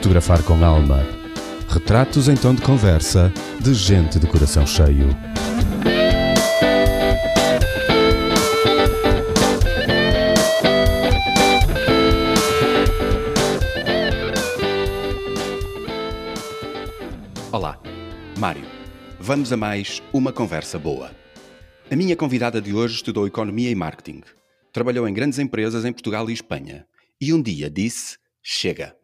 Fotografar com alma. Retratos em tom de conversa de gente de coração cheio. Olá, Mário. Vamos a mais uma conversa boa. A minha convidada de hoje estudou Economia e Marketing. Trabalhou em grandes empresas em Portugal e Espanha. E um dia disse: Chega.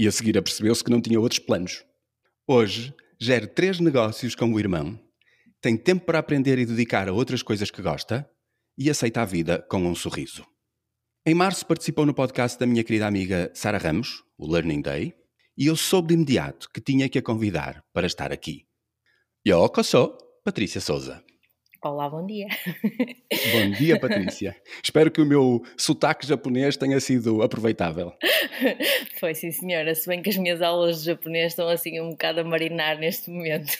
E a seguir apercebeu-se que não tinha outros planos. Hoje, gera três negócios com o irmão, tem tempo para aprender e dedicar a outras coisas que gosta e aceita a vida com um sorriso. Em março participou no podcast da minha querida amiga Sara Ramos, o Learning Day, e eu soube de imediato que tinha que a convidar para estar aqui. Eu sou Patrícia Souza. Olá, bom dia. Bom dia, Patrícia. Espero que o meu sotaque japonês tenha sido aproveitável. Foi sim, senhora. Se bem que as minhas aulas de japonês estão assim um bocado a marinar neste momento.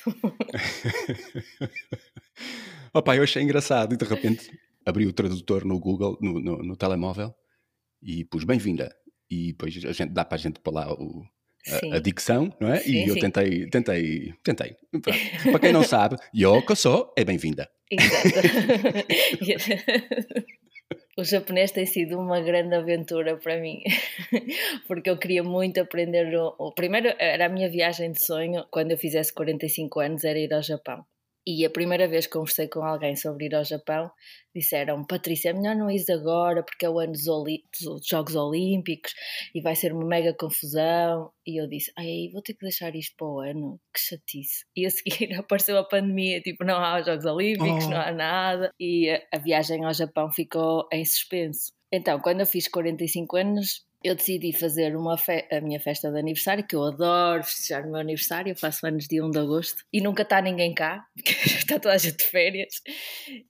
Opa, eu achei engraçado e de repente abri o tradutor no Google, no, no, no telemóvel e pus bem-vinda. E depois a gente dá para a gente pôr lá o, a, a, dicção, não é? Sim, e eu sim. tentei, tentei, tentei. Para quem não sabe, Yoko sou é bem-vinda. Exato. o japonês tem sido uma grande aventura para mim, porque eu queria muito aprender. O, o, primeiro era a minha viagem de sonho, quando eu fizesse 45 anos, era ir ao Japão. E a primeira vez que conversei com alguém sobre ir ao Japão, disseram: Patrícia, é melhor não ir agora porque é o ano dos, dos, Jogos Olímpicos e vai ser uma mega confusão. E eu disse: Ai, vou ter que deixar isto para o ano, que chatice. E a seguir apareceu a pandemia: tipo, não há os Jogos Olímpicos, oh. não há nada. E a, a viagem ao Japão ficou em suspenso. Então, quando eu fiz 45 anos, eu decidi fazer uma a minha festa de aniversário, que eu adoro festejar o meu aniversário, eu faço anos dia 1 de agosto e nunca está ninguém cá, porque está toda a gente de férias.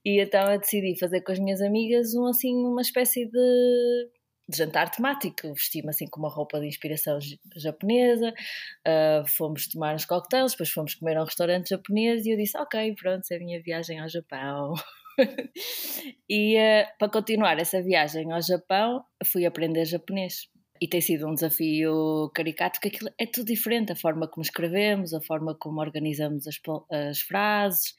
E então eu decidi fazer com as minhas amigas um, assim, uma espécie de, de jantar temático. Vesti-me assim com uma roupa de inspiração japonesa, uh, fomos tomar uns coquetéis, depois fomos comer a um restaurante japonês e eu disse: Ok, pronto, é a minha viagem ao Japão. e uh, para continuar essa viagem ao Japão, fui aprender japonês. E tem sido um desafio caricato, porque aquilo é tudo diferente, a forma como escrevemos, a forma como organizamos as, as frases.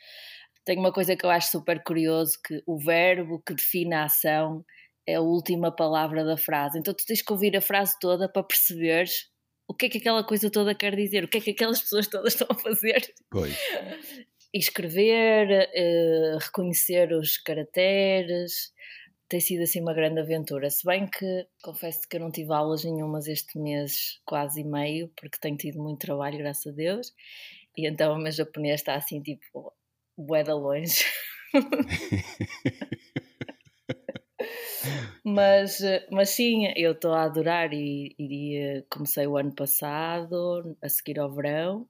Tem uma coisa que eu acho super curioso, que o verbo que define a ação é a última palavra da frase. Então tu tens que ouvir a frase toda para perceberes o que é que aquela coisa toda quer dizer, o que é que aquelas pessoas todas estão a fazer. Pois escrever, uh, reconhecer os caracteres, tem sido assim uma grande aventura. Se bem que confesso que eu não tive aulas nenhumas este mês, quase e meio, porque tenho tido muito trabalho, graças a Deus, e então o meu japonês está assim tipo, bué da longe. mas, mas sim, eu estou a adorar e, e comecei o ano passado, a seguir ao verão,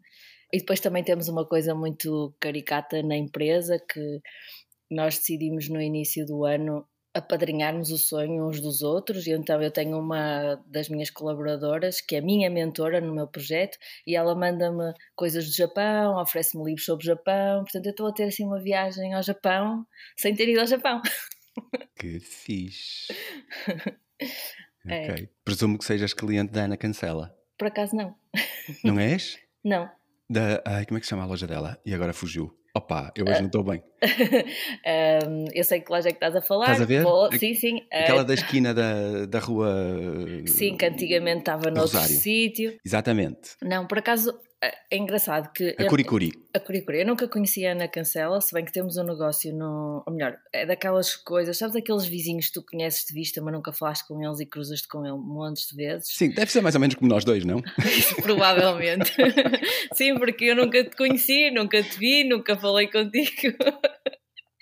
e depois também temos uma coisa muito caricata na empresa que nós decidimos no início do ano apadrinharmos o sonho uns dos outros e então eu tenho uma das minhas colaboradoras que é minha mentora no meu projeto e ela manda-me coisas do Japão, oferece-me livros sobre o Japão, portanto eu estou a ter assim uma viagem ao Japão sem ter ido ao Japão. Que fixe. É. Ok. Presumo que sejas cliente da Ana Cancela. Por acaso não. Não és? não da. Ai, como é que se chama a loja dela? E agora fugiu. Opa, eu hoje uh, não estou bem. um, eu sei que loja é que estás a falar. Estás a ver? Vou, sim, sim. Aquela uh, da esquina da, da rua. Sim, que antigamente estava noutro sítio. Exatamente. Não, por acaso é engraçado que. A Curicuri. A Curicuri. Eu nunca conhecia a Ana Cancela, se bem que temos um negócio no. Ou melhor, é daquelas coisas, sabes aqueles vizinhos que tu conheces de vista, mas nunca falaste com eles e cruzas-te com ele montes de vezes? Sim, deve ser mais ou menos como nós dois, não? Provavelmente. Sim, porque eu nunca te conheci, nunca te vi, nunca falei contigo.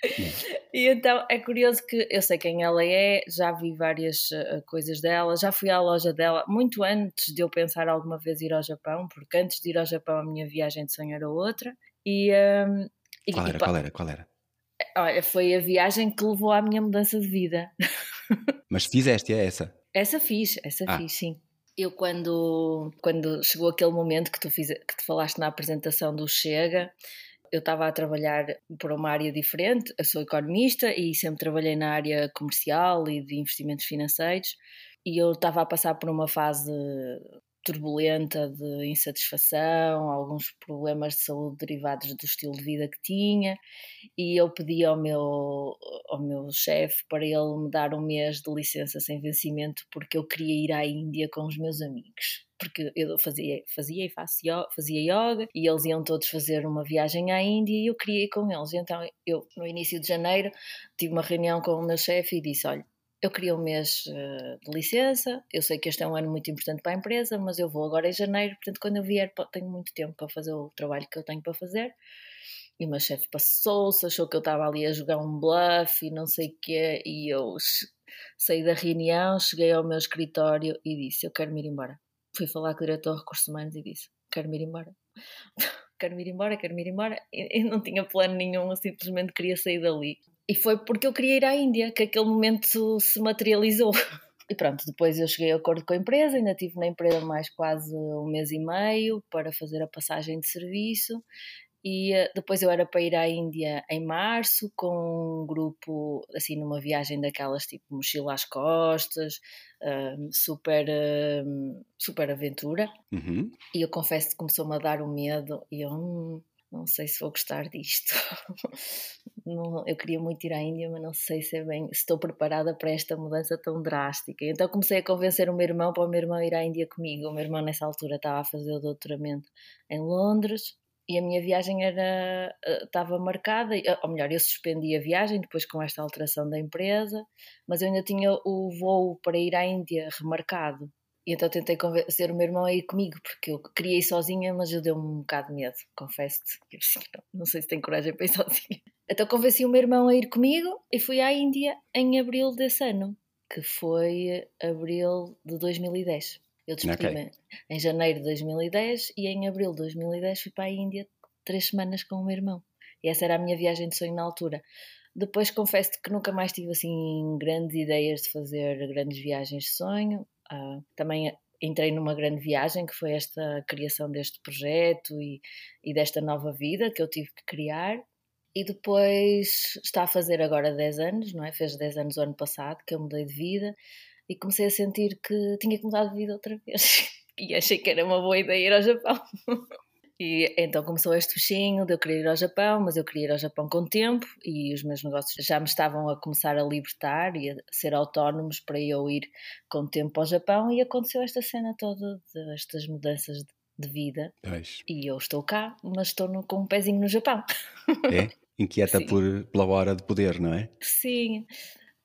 E então é curioso que eu sei quem ela é, já vi várias uh, coisas dela, já fui à loja dela muito antes de eu pensar alguma vez ir ao Japão, porque antes de ir ao Japão a minha viagem de sonho era outra. E, um, e qual, era, e, qual era? Qual era? Olha, foi a viagem que levou à minha mudança de vida. Mas fizeste é essa? Essa fiz, essa ah. fiz, sim. Eu quando, quando chegou aquele momento que tu, fiz, que tu falaste na apresentação do Chega, eu estava a trabalhar por uma área diferente, eu sou economista e sempre trabalhei na área comercial e de investimentos financeiros e eu estava a passar por uma fase turbulenta de insatisfação, alguns problemas de saúde derivados do estilo de vida que tinha, e eu pedi ao meu, ao meu chefe para ele me dar um mês de licença sem vencimento porque eu queria ir à Índia com os meus amigos. Porque eu fazia, fazia e faço yoga, fazia yoga e eles iam todos fazer uma viagem à Índia e eu queria ir com eles. Então eu, no início de janeiro, tive uma reunião com o meu chefe e disse: Olha, eu queria um mês uh, de licença, eu sei que este é um ano muito importante para a empresa, mas eu vou agora em janeiro, portanto, quando eu vier, tenho muito tempo para fazer o trabalho que eu tenho para fazer. E o meu chefe passou-se, achou que eu estava ali a jogar um bluff e não sei o quê, e eu saí da reunião, cheguei ao meu escritório e disse: Eu quero me ir embora. Fui falar com o diretor de recursos humanos e disse: Quero me ir embora. quero me ir embora, quero me ir embora. Eu não tinha plano nenhum, eu simplesmente queria sair dali. E foi porque eu queria ir à Índia que aquele momento se materializou. E pronto, depois eu cheguei a acordo com a empresa, ainda estive na empresa mais quase um mês e meio para fazer a passagem de serviço. E eh, depois eu era para ir à Índia em março com um grupo, assim, numa viagem daquelas tipo mochila às costas, um, super, um, super aventura. Uhum. E eu confesso que começou-me a dar o um medo e eu. Hum, não sei se vou gostar disto. não, eu queria muito ir à Índia, mas não sei se, é bem, estou preparada para esta mudança tão drástica. Então comecei a convencer o meu irmão para o meu irmão ir à Índia comigo. O meu irmão nessa altura estava a fazer o doutoramento em Londres e a minha viagem era eh, estava marcada, ou melhor, eu suspendi a viagem depois com esta alteração da empresa, mas eu ainda tinha o voo para ir à Índia remarcado. E então tentei convencer o meu irmão a ir comigo, porque eu queria ir sozinha, mas eu deu-me um bocado de medo, confesso-te. Não, não sei se tenho coragem para ir sozinha. Então convenci o meu irmão a ir comigo e fui à Índia em abril desse ano, que foi abril de 2010. Eu despedi-me okay. em janeiro de 2010 e em abril de 2010 fui para a Índia três semanas com o meu irmão. E essa era a minha viagem de sonho na altura. Depois confesso que nunca mais tive assim grandes ideias de fazer grandes viagens de sonho. Uh, também entrei numa grande viagem que foi esta criação deste projeto e, e desta nova vida que eu tive que criar. E depois está a fazer agora 10 anos, não é? Fez 10 anos o ano passado que eu mudei de vida e comecei a sentir que tinha que mudar de vida outra vez. E achei que era uma boa ideia ir ao Japão. E então começou este bichinho de eu querer ir ao Japão, mas eu queria ir ao Japão com tempo e os meus negócios já me estavam a começar a libertar e a ser autónomos para eu ir com tempo ao Japão e aconteceu esta cena toda destas mudanças de, de vida. Pois. E eu estou cá, mas estou no, com um pezinho no Japão. É? Inquieta por, pela hora de poder, não é? Sim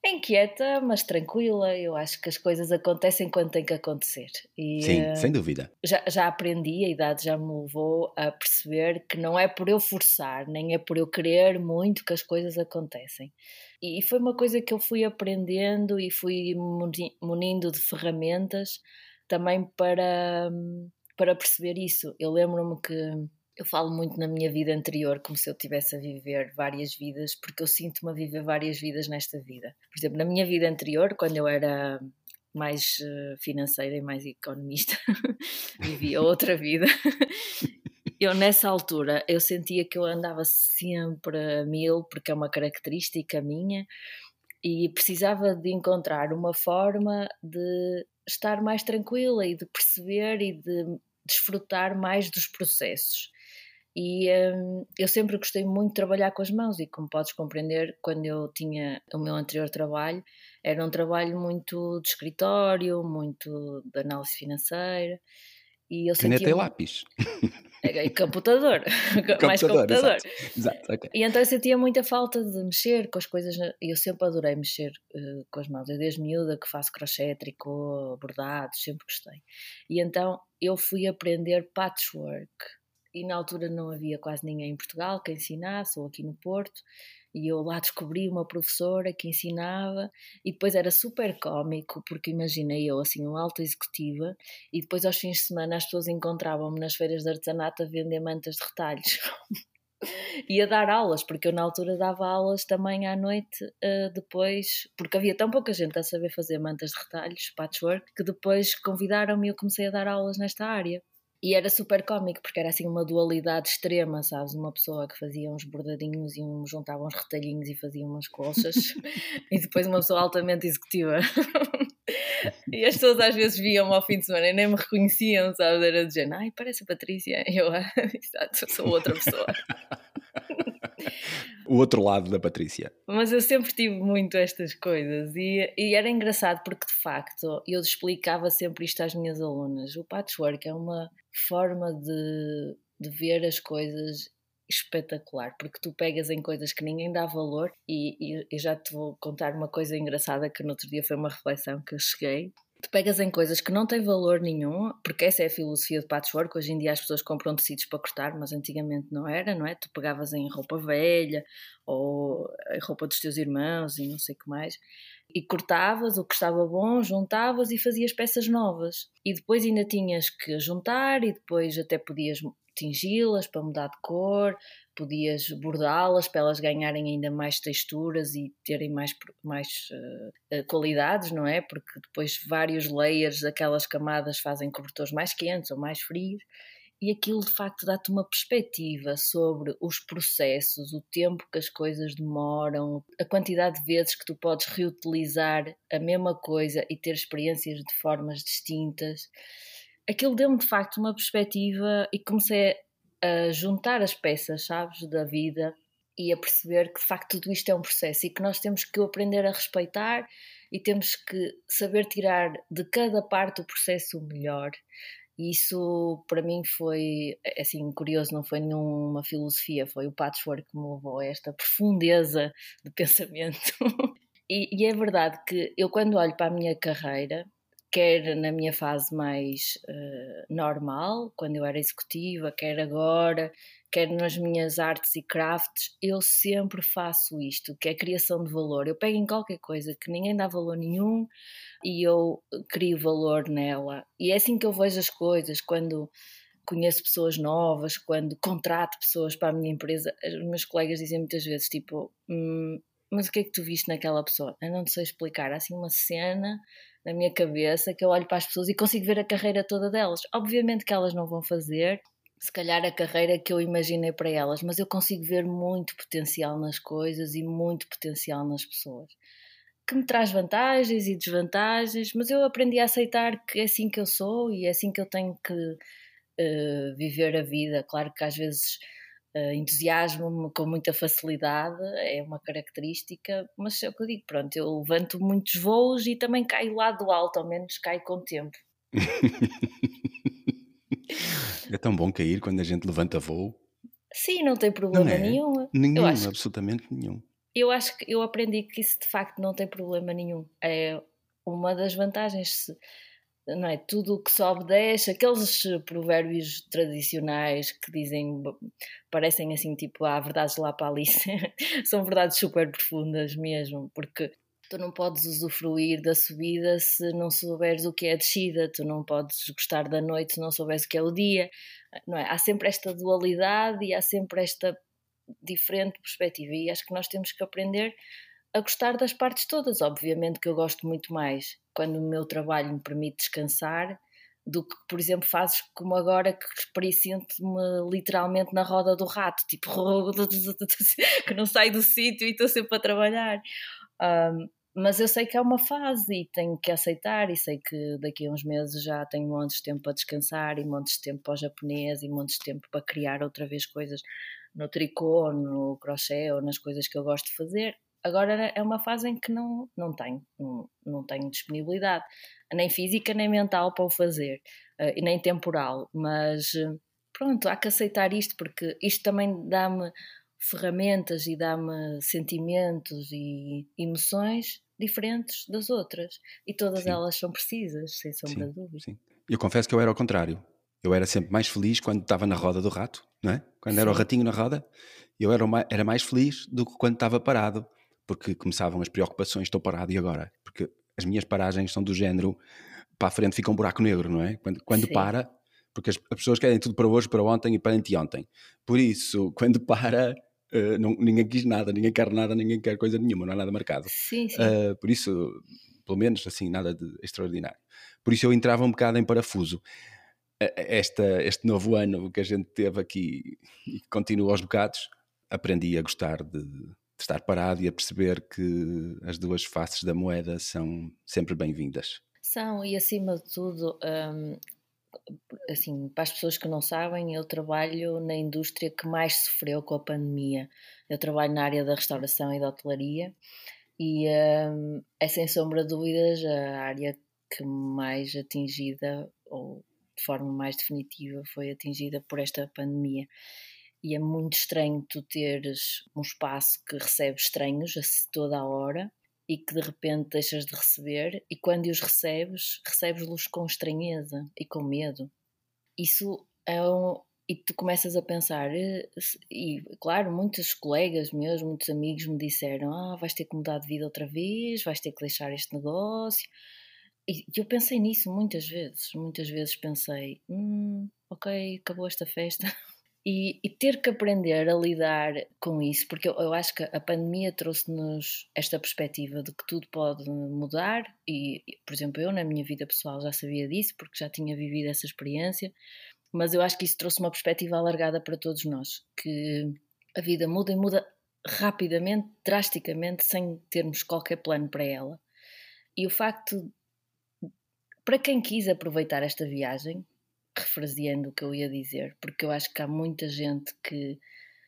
inquieta, mas tranquila. Eu acho que as coisas acontecem quando têm que acontecer. E, Sim, uh, sem dúvida. Já, já aprendi, a idade já me levou a perceber que não é por eu forçar, nem é por eu querer muito que as coisas acontecem. E foi uma coisa que eu fui aprendendo e fui munindo de ferramentas também para, para perceber isso. Eu lembro-me que eu falo muito na minha vida anterior, como se eu tivesse a viver várias vidas, porque eu sinto-me a viver várias vidas nesta vida. Por exemplo, na minha vida anterior, quando eu era mais eh, financeira e mais economista, vivia outra vida. eu nessa altura eu sentia que eu andava sempre a mil, porque é uma característica minha, e precisava de encontrar uma forma de estar mais tranquila e de perceber e de desfrutar mais dos processos. E um, eu sempre gostei muito de trabalhar com as mãos, e como podes compreender, quando eu tinha o meu anterior trabalho, era um trabalho muito de escritório, muito de análise financeira. E eu Caneta sentia... e lápis. É, e computador, computador mais computador. Exato, exato okay. E então eu sentia muita falta de mexer com as coisas, e eu sempre adorei mexer uh, com as mãos. Eu desde miúda que faço crochê, tricô, bordados, sempre gostei. E então eu fui aprender patchwork e na altura não havia quase ninguém em Portugal que ensinasse, ou aqui no Porto, e eu lá descobri uma professora que ensinava, e depois era super cómico, porque imaginei eu assim, uma alta executiva, e depois aos fins de semana as pessoas encontravam-me nas feiras de artesanato a vender mantas de retalhos. e a dar aulas, porque eu na altura dava aulas também à noite uh, depois, porque havia tão pouca gente a saber fazer mantas de retalhos, patchwork, que depois convidaram-me e eu comecei a dar aulas nesta área. E era super cómico, porque era assim uma dualidade extrema, sabes? Uma pessoa que fazia uns bordadinhos e um, juntava uns retalhinhos e fazia umas colchas, e depois uma pessoa altamente executiva. e as pessoas às vezes viam-me ao fim de semana e nem me reconheciam, sabes? Era dizer, ai, parece a Patrícia. Eu, exato, sou outra pessoa. O outro lado da Patrícia. Mas eu sempre tive muito estas coisas e, e era engraçado porque de facto eu explicava sempre isto às minhas alunas. O patchwork é uma forma de, de ver as coisas espetacular, porque tu pegas em coisas que ninguém dá valor e, e, e já te vou contar uma coisa engraçada que no outro dia foi uma reflexão que eu cheguei. Tu pegas em coisas que não têm valor nenhum, porque essa é a filosofia de patchwork. Hoje em dia as pessoas compram tecidos para cortar, mas antigamente não era, não é? Tu pegavas em roupa velha ou em roupa dos teus irmãos e não sei o que mais, e cortavas o que estava bom, juntavas e fazias peças novas. E depois ainda tinhas que juntar e depois até podias tingi-las para mudar de cor, podias bordá-las para elas ganharem ainda mais texturas e terem mais, mais uh, qualidades, não é? Porque depois vários layers, aquelas camadas fazem cobertores mais quentes ou mais frios e aquilo de facto dá-te uma perspectiva sobre os processos, o tempo que as coisas demoram, a quantidade de vezes que tu podes reutilizar a mesma coisa e ter experiências de formas distintas aquilo deu-me de facto uma perspectiva e comecei a juntar as peças, sabes, da vida e a perceber que de facto tudo isto é um processo e que nós temos que aprender a respeitar e temos que saber tirar de cada parte o processo melhor. E isso para mim foi é assim curioso, não foi nenhuma filosofia, foi o patchwork que me levou a esta profundeza de pensamento. e, e é verdade que eu quando olho para a minha carreira quer na minha fase mais uh, normal, quando eu era executiva, quer agora, quer nas minhas artes e crafts, eu sempre faço isto, que é criação de valor. Eu pego em qualquer coisa que ninguém dá valor nenhum e eu crio valor nela. E é assim que eu vejo as coisas, quando conheço pessoas novas, quando contrato pessoas para a minha empresa, os meus colegas dizem muitas vezes, tipo, hum, mas o que é que tu viste naquela pessoa? Eu não sei explicar, há assim uma cena na minha cabeça que eu olho para as pessoas e consigo ver a carreira toda delas. Obviamente que elas não vão fazer, se calhar, a carreira que eu imaginei para elas, mas eu consigo ver muito potencial nas coisas e muito potencial nas pessoas. Que me traz vantagens e desvantagens, mas eu aprendi a aceitar que é assim que eu sou e é assim que eu tenho que uh, viver a vida. Claro que às vezes uh, entusiasmo-me com muita facilidade, é uma característica, mas é o que eu digo, pronto, eu levanto muitos voos e também caio lá do alto, ao menos caio com o tempo. é tão bom cair quando a gente levanta voo. Sim, não tem problema não é? nenhum. Nenhum, acho, absolutamente nenhum. Eu acho que eu aprendi que isso de facto não tem problema nenhum. É uma das vantagens. Se, não é? Tudo o que sobe desce, aqueles provérbios tradicionais que dizem, parecem assim tipo, há verdades lá para Alice, são verdades super profundas mesmo, porque tu não podes usufruir da subida se não souberes o que é a descida, tu não podes gostar da noite se não souberes o que é o dia, não é? Há sempre esta dualidade e há sempre esta diferente perspectiva e acho que nós temos que aprender a gostar das partes todas. Obviamente que eu gosto muito mais quando o meu trabalho me permite descansar do que, por exemplo, fazes como agora que sinto-me literalmente na roda do rato, tipo que não saio do sítio e estou sempre a trabalhar. Um, mas eu sei que é uma fase e tenho que aceitar e sei que daqui a uns meses já tenho montes de tempo para descansar e montes de tempo para o japonês e montes de tempo para criar outra vez coisas no tricô, no crochê ou nas coisas que eu gosto de fazer Agora é uma fase em que não, não tenho, não, não tenho disponibilidade, nem física nem mental para o fazer, uh, e nem temporal, mas uh, pronto, há que aceitar isto porque isto também dá-me ferramentas e dá-me sentimentos e emoções diferentes das outras e todas sim. elas são precisas, sem sombra de dúvida. Sim. Eu confesso que eu era ao contrário. Eu era sempre mais feliz quando estava na roda do rato, não é? Quando sim. era o ratinho na roda, eu era, era mais feliz do que quando estava parado porque começavam as preocupações, estou parado e agora? Porque as minhas paragens são do género, para a frente fica um buraco negro, não é? Quando, quando para, porque as, as, pessoas querem tudo para hoje, para ontem e para anteontem. Por isso, quando para, uh, não, ninguém quis nada, ninguém quer nada, ninguém quer coisa nenhuma, não há nada marcado. Sim, sim. Uh, por isso, pelo menos assim, nada de extraordinário. Por isso eu entrava um bocado em parafuso. Esta, este novo ano que a gente teve aqui e continua aos bocados, aprendi a gostar de estar parado e a perceber que as duas faces da moeda são sempre bem-vindas. São, e acima de tudo, um, assim, para as pessoas que não sabem, eu trabalho na indústria que mais sofreu com a pandemia. Eu trabalho na área da restauração e da hotelaria e um, é sem sombra de dúvidas a área que mais atingida, ou de forma mais definitiva, foi atingida por esta pandemia. E é muito estranho tu teres um espaço que recebe estranhos a toda a hora e que de repente deixas de receber, e quando os recebes, recebes-los com estranheza e com medo. Isso é um. E tu começas a pensar, eh, e claro, muitos colegas meus, muitos amigos me disseram: Ah, vais ter que mudar de vida outra vez, vais ter que deixar este negócio. E eu pensei nisso muitas vezes, muitas vezes pensei: Hum, ok, acabou esta festa, E, e, ter que aprender a lidar com isso, porque eu, eu acho que a pandemia trouxe-nos esta perspectiva de que tudo pode mudar, e, por exemplo, eu na minha vida pessoal já sabia disso, porque já tinha vivido essa experiência, mas eu acho que isso trouxe uma perspectiva alargada para todos nós, que a vida muda e muda rapidamente, drasticamente, sem termos qualquer plano para ela. E o facto, para quem quis aproveitar esta viagem, refraseando o que eu ia dizer, porque eu acho que há muita gente que,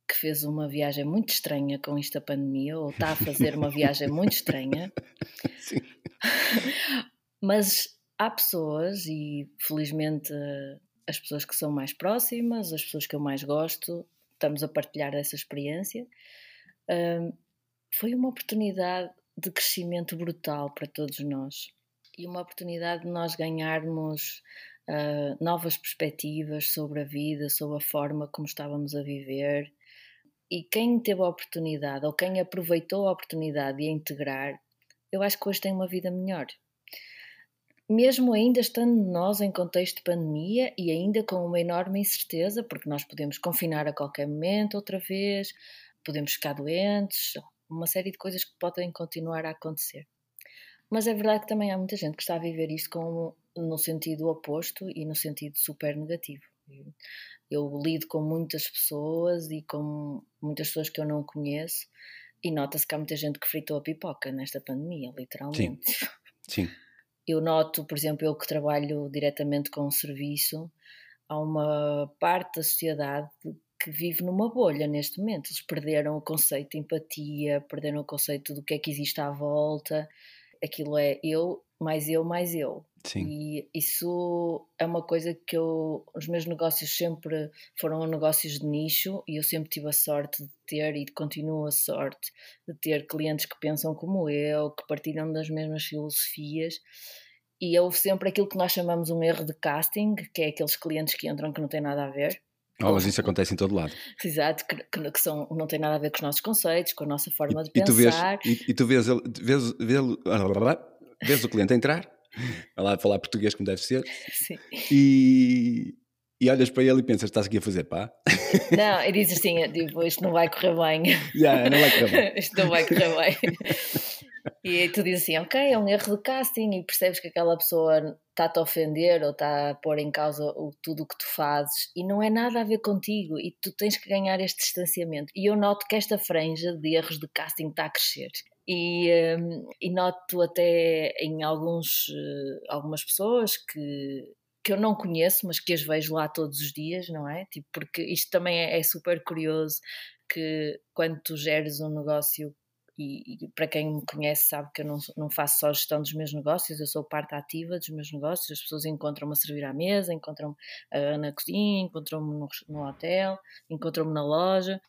que fez uma viagem muito estranha com esta pandemia, ou está a fazer uma viagem muito estranha. Sim. Mas há pessoas, e felizmente as pessoas que são mais próximas, as pessoas que eu mais gosto, estamos a partilhar essa experiência. Um, foi uma oportunidade de crescimento brutal para todos nós e uma oportunidade de nós ganharmos uh, novas perspectivas sobre a vida, sobre a forma como estávamos a viver. E quem teve a oportunidade, ou quem aproveitou a oportunidade de a integrar, eu acho que hoje tem uma vida melhor. Mesmo ainda estando nós em contexto de pandemia e ainda com uma enorme incerteza, porque nós podemos confinar a qualquer momento outra vez, podemos ficar doentes, uma série de coisas que podem continuar a acontecer. Mas é verdade que também há muita gente que está a viver isto com no sentido oposto e no sentido super negativo. Eu lido com muitas pessoas e com muitas pessoas que eu não conheço e nota-se que há muita gente que fritou a pipoca nesta pandemia, literalmente. Sim. Sim. Eu noto, por exemplo, eu que trabalho diretamente com o serviço, há uma parte da sociedade que vive numa bolha neste momento. Eles perderam o conceito de empatia, perderam o conceito do que é que existe à volta. Aquilo é eu mais eu, mais eu. Sim. E isso é uma coisa que eu. Os meus negócios sempre foram negócios de nicho e eu sempre tive a sorte de ter e continuo a sorte de ter clientes que pensam como eu, que partilham das mesmas filosofias. E houve sempre aquilo que nós chamamos um erro de casting, que é aqueles clientes que entram que não têm nada a ver. Oh, mas isso acontece em todo lado. Exato, que, que, são, não tem nada a ver com os nossos conceitos, com a nossa forma e, de pensar. E tu vês, e, e tu vês, vês, vês, vês vês o cliente entrar, vai lá falar português como deve ser, Sim. E, e olhas para ele e pensas, estás aqui a fazer pá? Não, e dizes assim, tipo, isto não vai correr bem. Yeah, não vai correr bem. isto não vai correr bem. E tu dizes assim, ok, é um erro de casting e percebes que aquela pessoa está-te a ofender ou está a pôr em causa o, tudo o que tu fazes e não é nada a ver contigo e tu tens que ganhar este distanciamento. E eu noto que esta franja de erros de casting está a crescer. E, um, e noto até em alguns, uh, algumas pessoas que, que eu não conheço, mas que as vejo lá todos os dias, não é? Tipo, porque isto também é, é super curioso que quando tu geres um negócio e, e, para quem me conhece sabe que eu não, não faço só gestão dos meus negócios, eu sou parte ativa dos meus negócios, as pessoas encontram-me a servir à mesa, encontram-me uh, na cozinha, encontram-me no, no, hotel, encontram-me na loja,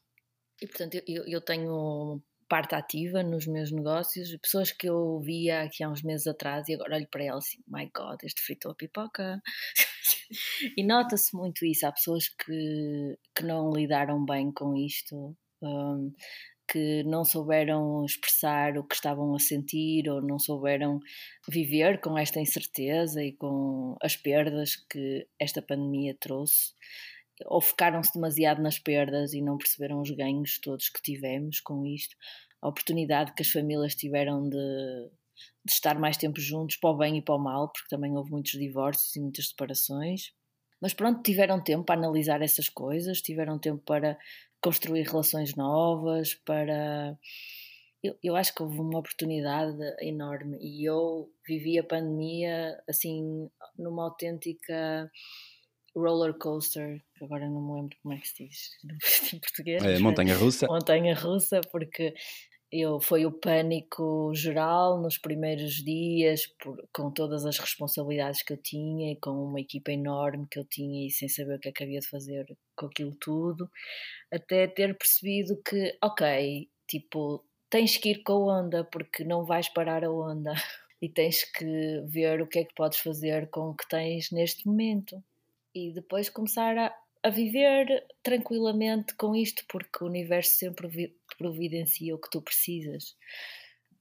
e portanto eu, eu tenho parte ativa nos meus negócios, pessoas que eu via aqui há uns meses atrás e agora olho para elas assim, my God, este fritou a pipoca. e nota-se muito isso, há pessoas que, que não lidaram bem com isto, um, que não souberam expressar o que estavam a sentir ou não souberam viver com esta incerteza e com as perdas que esta pandemia trouxe, ou focaram-se demasiado nas perdas e não perceberam os ganhos todos que tivemos com isto, a oportunidade que as famílias tiveram de, de estar mais tempo juntos, para o bem e para o mal, porque também houve muitos divórcios e muitas separações. Mas pronto, tiveram tempo para analisar essas coisas, tiveram tempo para construir relações novas, para eu, eu acho que houve uma oportunidade enorme e eu vivi a pandemia assim numa autêntica roller coaster, agora não me lembro como é que se diz em português. É, montanha russa. Montanha russa, porque eu foi o pânico geral nos primeiros dias, por, com todas as responsabilidades que eu tinha, com uma equipa enorme que eu tinha e sem saber o que é que havia de fazer com aquilo tudo, até ter percebido que, ok, tipo, tens que ir com a onda porque não vais parar a onda e tens que ver o que é que podes fazer com o que tens neste momento. E depois começar a, a viver tranquilamente com isto, porque o universo sempre providencia o que tu precisas.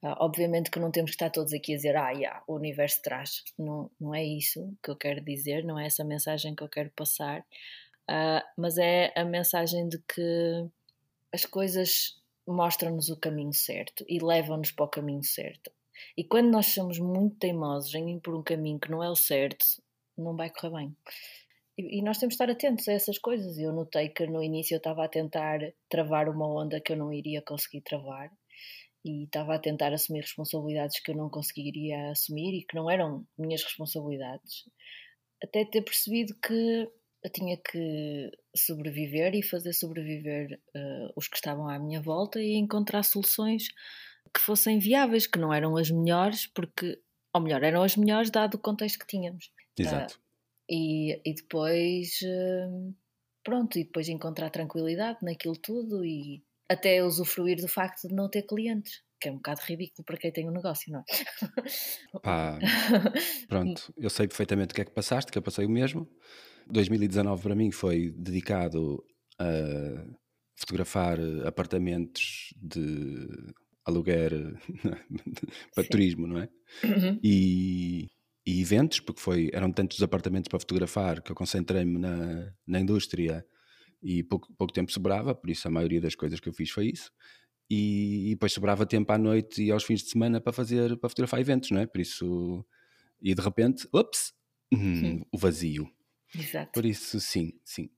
Uh, obviamente que não temos que estar todos aqui a dizer, ah, yeah, o universo traz. Não, não é isso que eu quero dizer, não é essa mensagem que eu quero passar, uh, mas é a mensagem de que as coisas mostram-nos o caminho certo e levam-nos para o caminho certo. E quando nós somos muito teimosos em ir por um caminho que não é o certo, não vai correr bem. E, nós temos de estar atentos a essas coisas. Eu notei que no início eu estava a tentar travar uma onda que eu não iria conseguir travar e estava a tentar assumir responsabilidades que eu não conseguiria assumir e que não eram minhas responsabilidades. Até ter percebido que eu tinha que sobreviver e fazer sobreviver uh, os que estavam à minha volta e encontrar soluções que fossem viáveis, que não eram as melhores, porque, ou melhor, eram as melhores dado o contexto que tínhamos. Exato. E, e depois, hum, pronto, e depois encontrar tranquilidade naquilo tudo e até usufruir do facto de não ter clientes, que é um bocado ridículo para quem tem um negócio, não é? Pá, pronto, eu sei perfeitamente o que é que passaste, que eu passei o mesmo. 2019 para mim foi dedicado a fotografar apartamentos de aluguer para Sim. turismo, não é? Uhum. E e eventos, porque foi, eram tantos apartamentos para fotografar que eu concentrei-me na, na indústria e pouco, pouco tempo sobrava, por isso a maioria das coisas que eu fiz foi isso. E, e depois sobrava tempo à noite e aos fins de semana para fazer, para fotografar eventos, não é? Por isso, e de repente, ups, hum, o vazio. Exato. Por isso, sim, sim.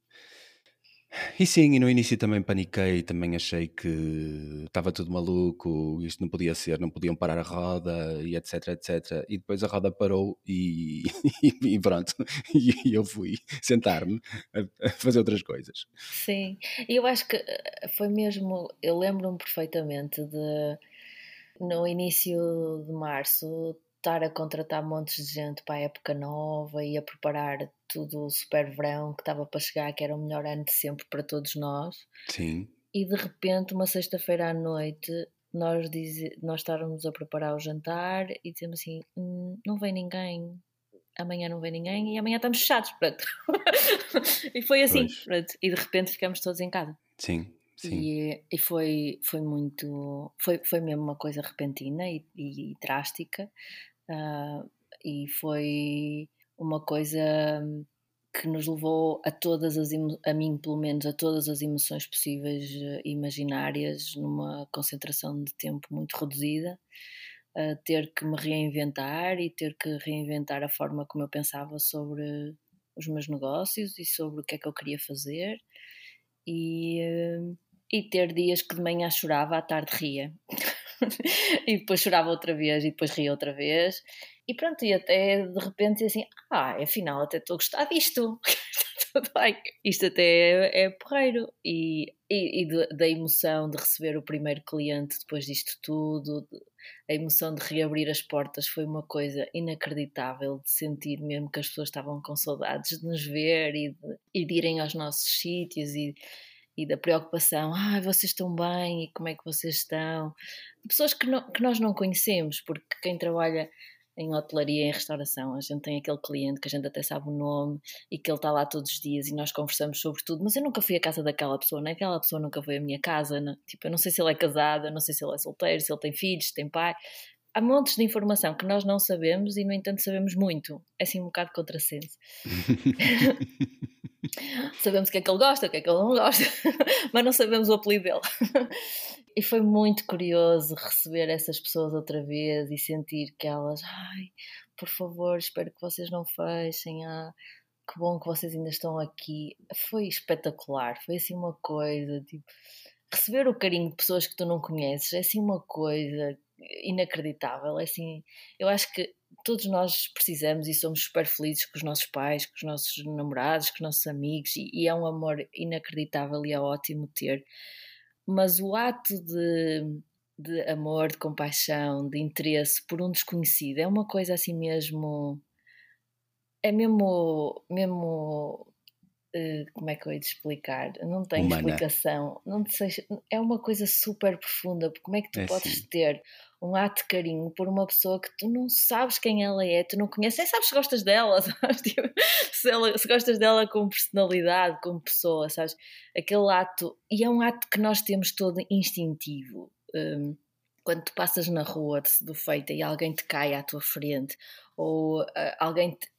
E sim, e no início também paniquei, também achei que estava tudo maluco, isto não podia ser, não podiam parar a roda e etc, etc. E depois a roda parou e, e pronto, e eu fui sentar-me a, fazer outras coisas. Sim, e eu acho que eh, foi mesmo, eu lembro-me perfeitamente de no início de março estar a contratar montes de gente para a época nova e a preparar tudo o super verão que estava para chegar, que era o melhor ano de sempre para todos nós. Sim. E de repente, uma sexta-feira à noite, nós, diz, nós estávamos a preparar o jantar e dizemos assim: hum, não vem ninguém, amanhã não vem ninguém e amanhã estamos fechados. Pronto. e foi assim. Pronto. E de repente ficamos todos em casa. Sim. Sim. E, e foi, foi muito. Foi, foi mesmo uma coisa repentina e, e drástica. Uh, e foi uma coisa que nos levou a todas as a mim pelo menos a todas as emoções possíveis e imaginárias numa concentração de tempo muito reduzida a ter que me reinventar e ter que reinventar a forma como eu pensava sobre os meus negócios e sobre o que é que eu queria fazer. E, e ter dias que de manhã chorava à tarde ria e depois chorava outra vez e depois ria outra vez. E pronto, e até de repente assim, ah, afinal até estou a gostar disto. tudo bem. Isto até é, é porreiro. E, e, e da emoção de receber o primeiro cliente depois disto tudo, a emoção de reabrir as portas foi uma coisa inacreditável, de sentir mesmo que as pessoas estavam com saudades de nos ver e de, e de irem aos nossos sítios e e da preocupação, ah, vocês estão bem e como é que vocês estão? Pessoas que, não, que nós não conhecemos, porque quem trabalha em hotelaria, em restauração, a gente tem aquele cliente que a gente até sabe o nome e que ele está lá todos os dias e nós conversamos sobre tudo, mas eu nunca fui à casa daquela pessoa, nem aquela pessoa nunca foi à minha casa, não, tipo, eu não sei se ele é casado, não sei se ele é solteiro, se ele tem filhos, se tem pai. Há montes de informação que nós não sabemos e, no entanto, sabemos muito. É assim um bocado contrassenso. sabemos o que é que ele gosta, o que é que ele não gosta, mas não sabemos o apelido dele. e foi muito curioso receber essas pessoas outra vez e sentir que elas, ai, por favor, espero que vocês não fechem, ah, que bom que vocês ainda estão aqui. Foi espetacular, foi assim uma coisa, tipo, receber o carinho de pessoas que tu não conheces é assim uma coisa inacreditável. É assim, eu acho que todos nós precisamos e somos super felizes com os nossos pais, com os nossos namorados, com os nossos amigos, e, e é um amor inacreditável e é ótimo ter. Mas o ato de, de amor, de compaixão, de interesse por um desconhecido é uma coisa assim mesmo. É mesmo. mesmo Uh, como é que eu hei de explicar? Não tem explicação. Não sei, é uma coisa super profunda. Como é que tu é podes sim. ter um ato de carinho por uma pessoa que tu não sabes quem ela é, tu não conheces, nem sabes se gostas dela, sabes? Tipo, se, ela, se gostas dela como personalidade, como pessoa, sabes? Aquele ato, e é um ato que nós temos todo instintivo. Um, quando tu passas na rua do feita e alguém te cai à tua frente, ou uh, alguém te,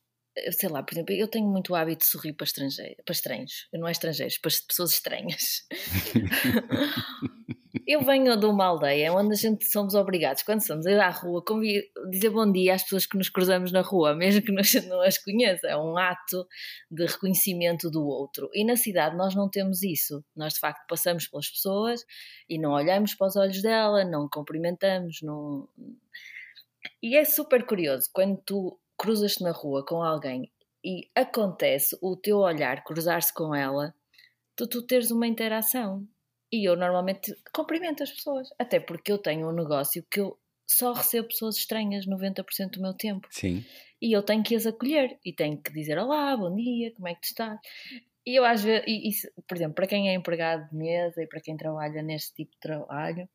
sei lá, por exemplo, eu tenho muito hábito de sorrir para estrangeiros, para estranhos, não é estrangeiros, para pessoas estranhas. eu venho de uma aldeia onde a gente somos obrigados, quando somos a ir à rua, dizer bom dia às pessoas que nos cruzamos na rua, mesmo que nós não as conheça, é um ato de reconhecimento do outro. E na cidade nós não temos isso. Nós de facto passamos pelas pessoas e não olhamos para os olhos dela, não cumprimentamos, não. E é super curioso quando tu cruzas-te na rua com alguém e acontece o teu olhar cruzar-se com ela, tu, tu teres uma interação. E eu normalmente cumprimento as pessoas, até porque eu tenho um negócio que eu só recebo pessoas estranhas 90% do meu tempo. Sim. E eu tenho que as acolher e tenho que dizer olá, bom dia, como é que tu estás? E eu às vezes, e, e, por exemplo, para quem é empregado de mesa e para quem trabalha neste tipo de trabalho,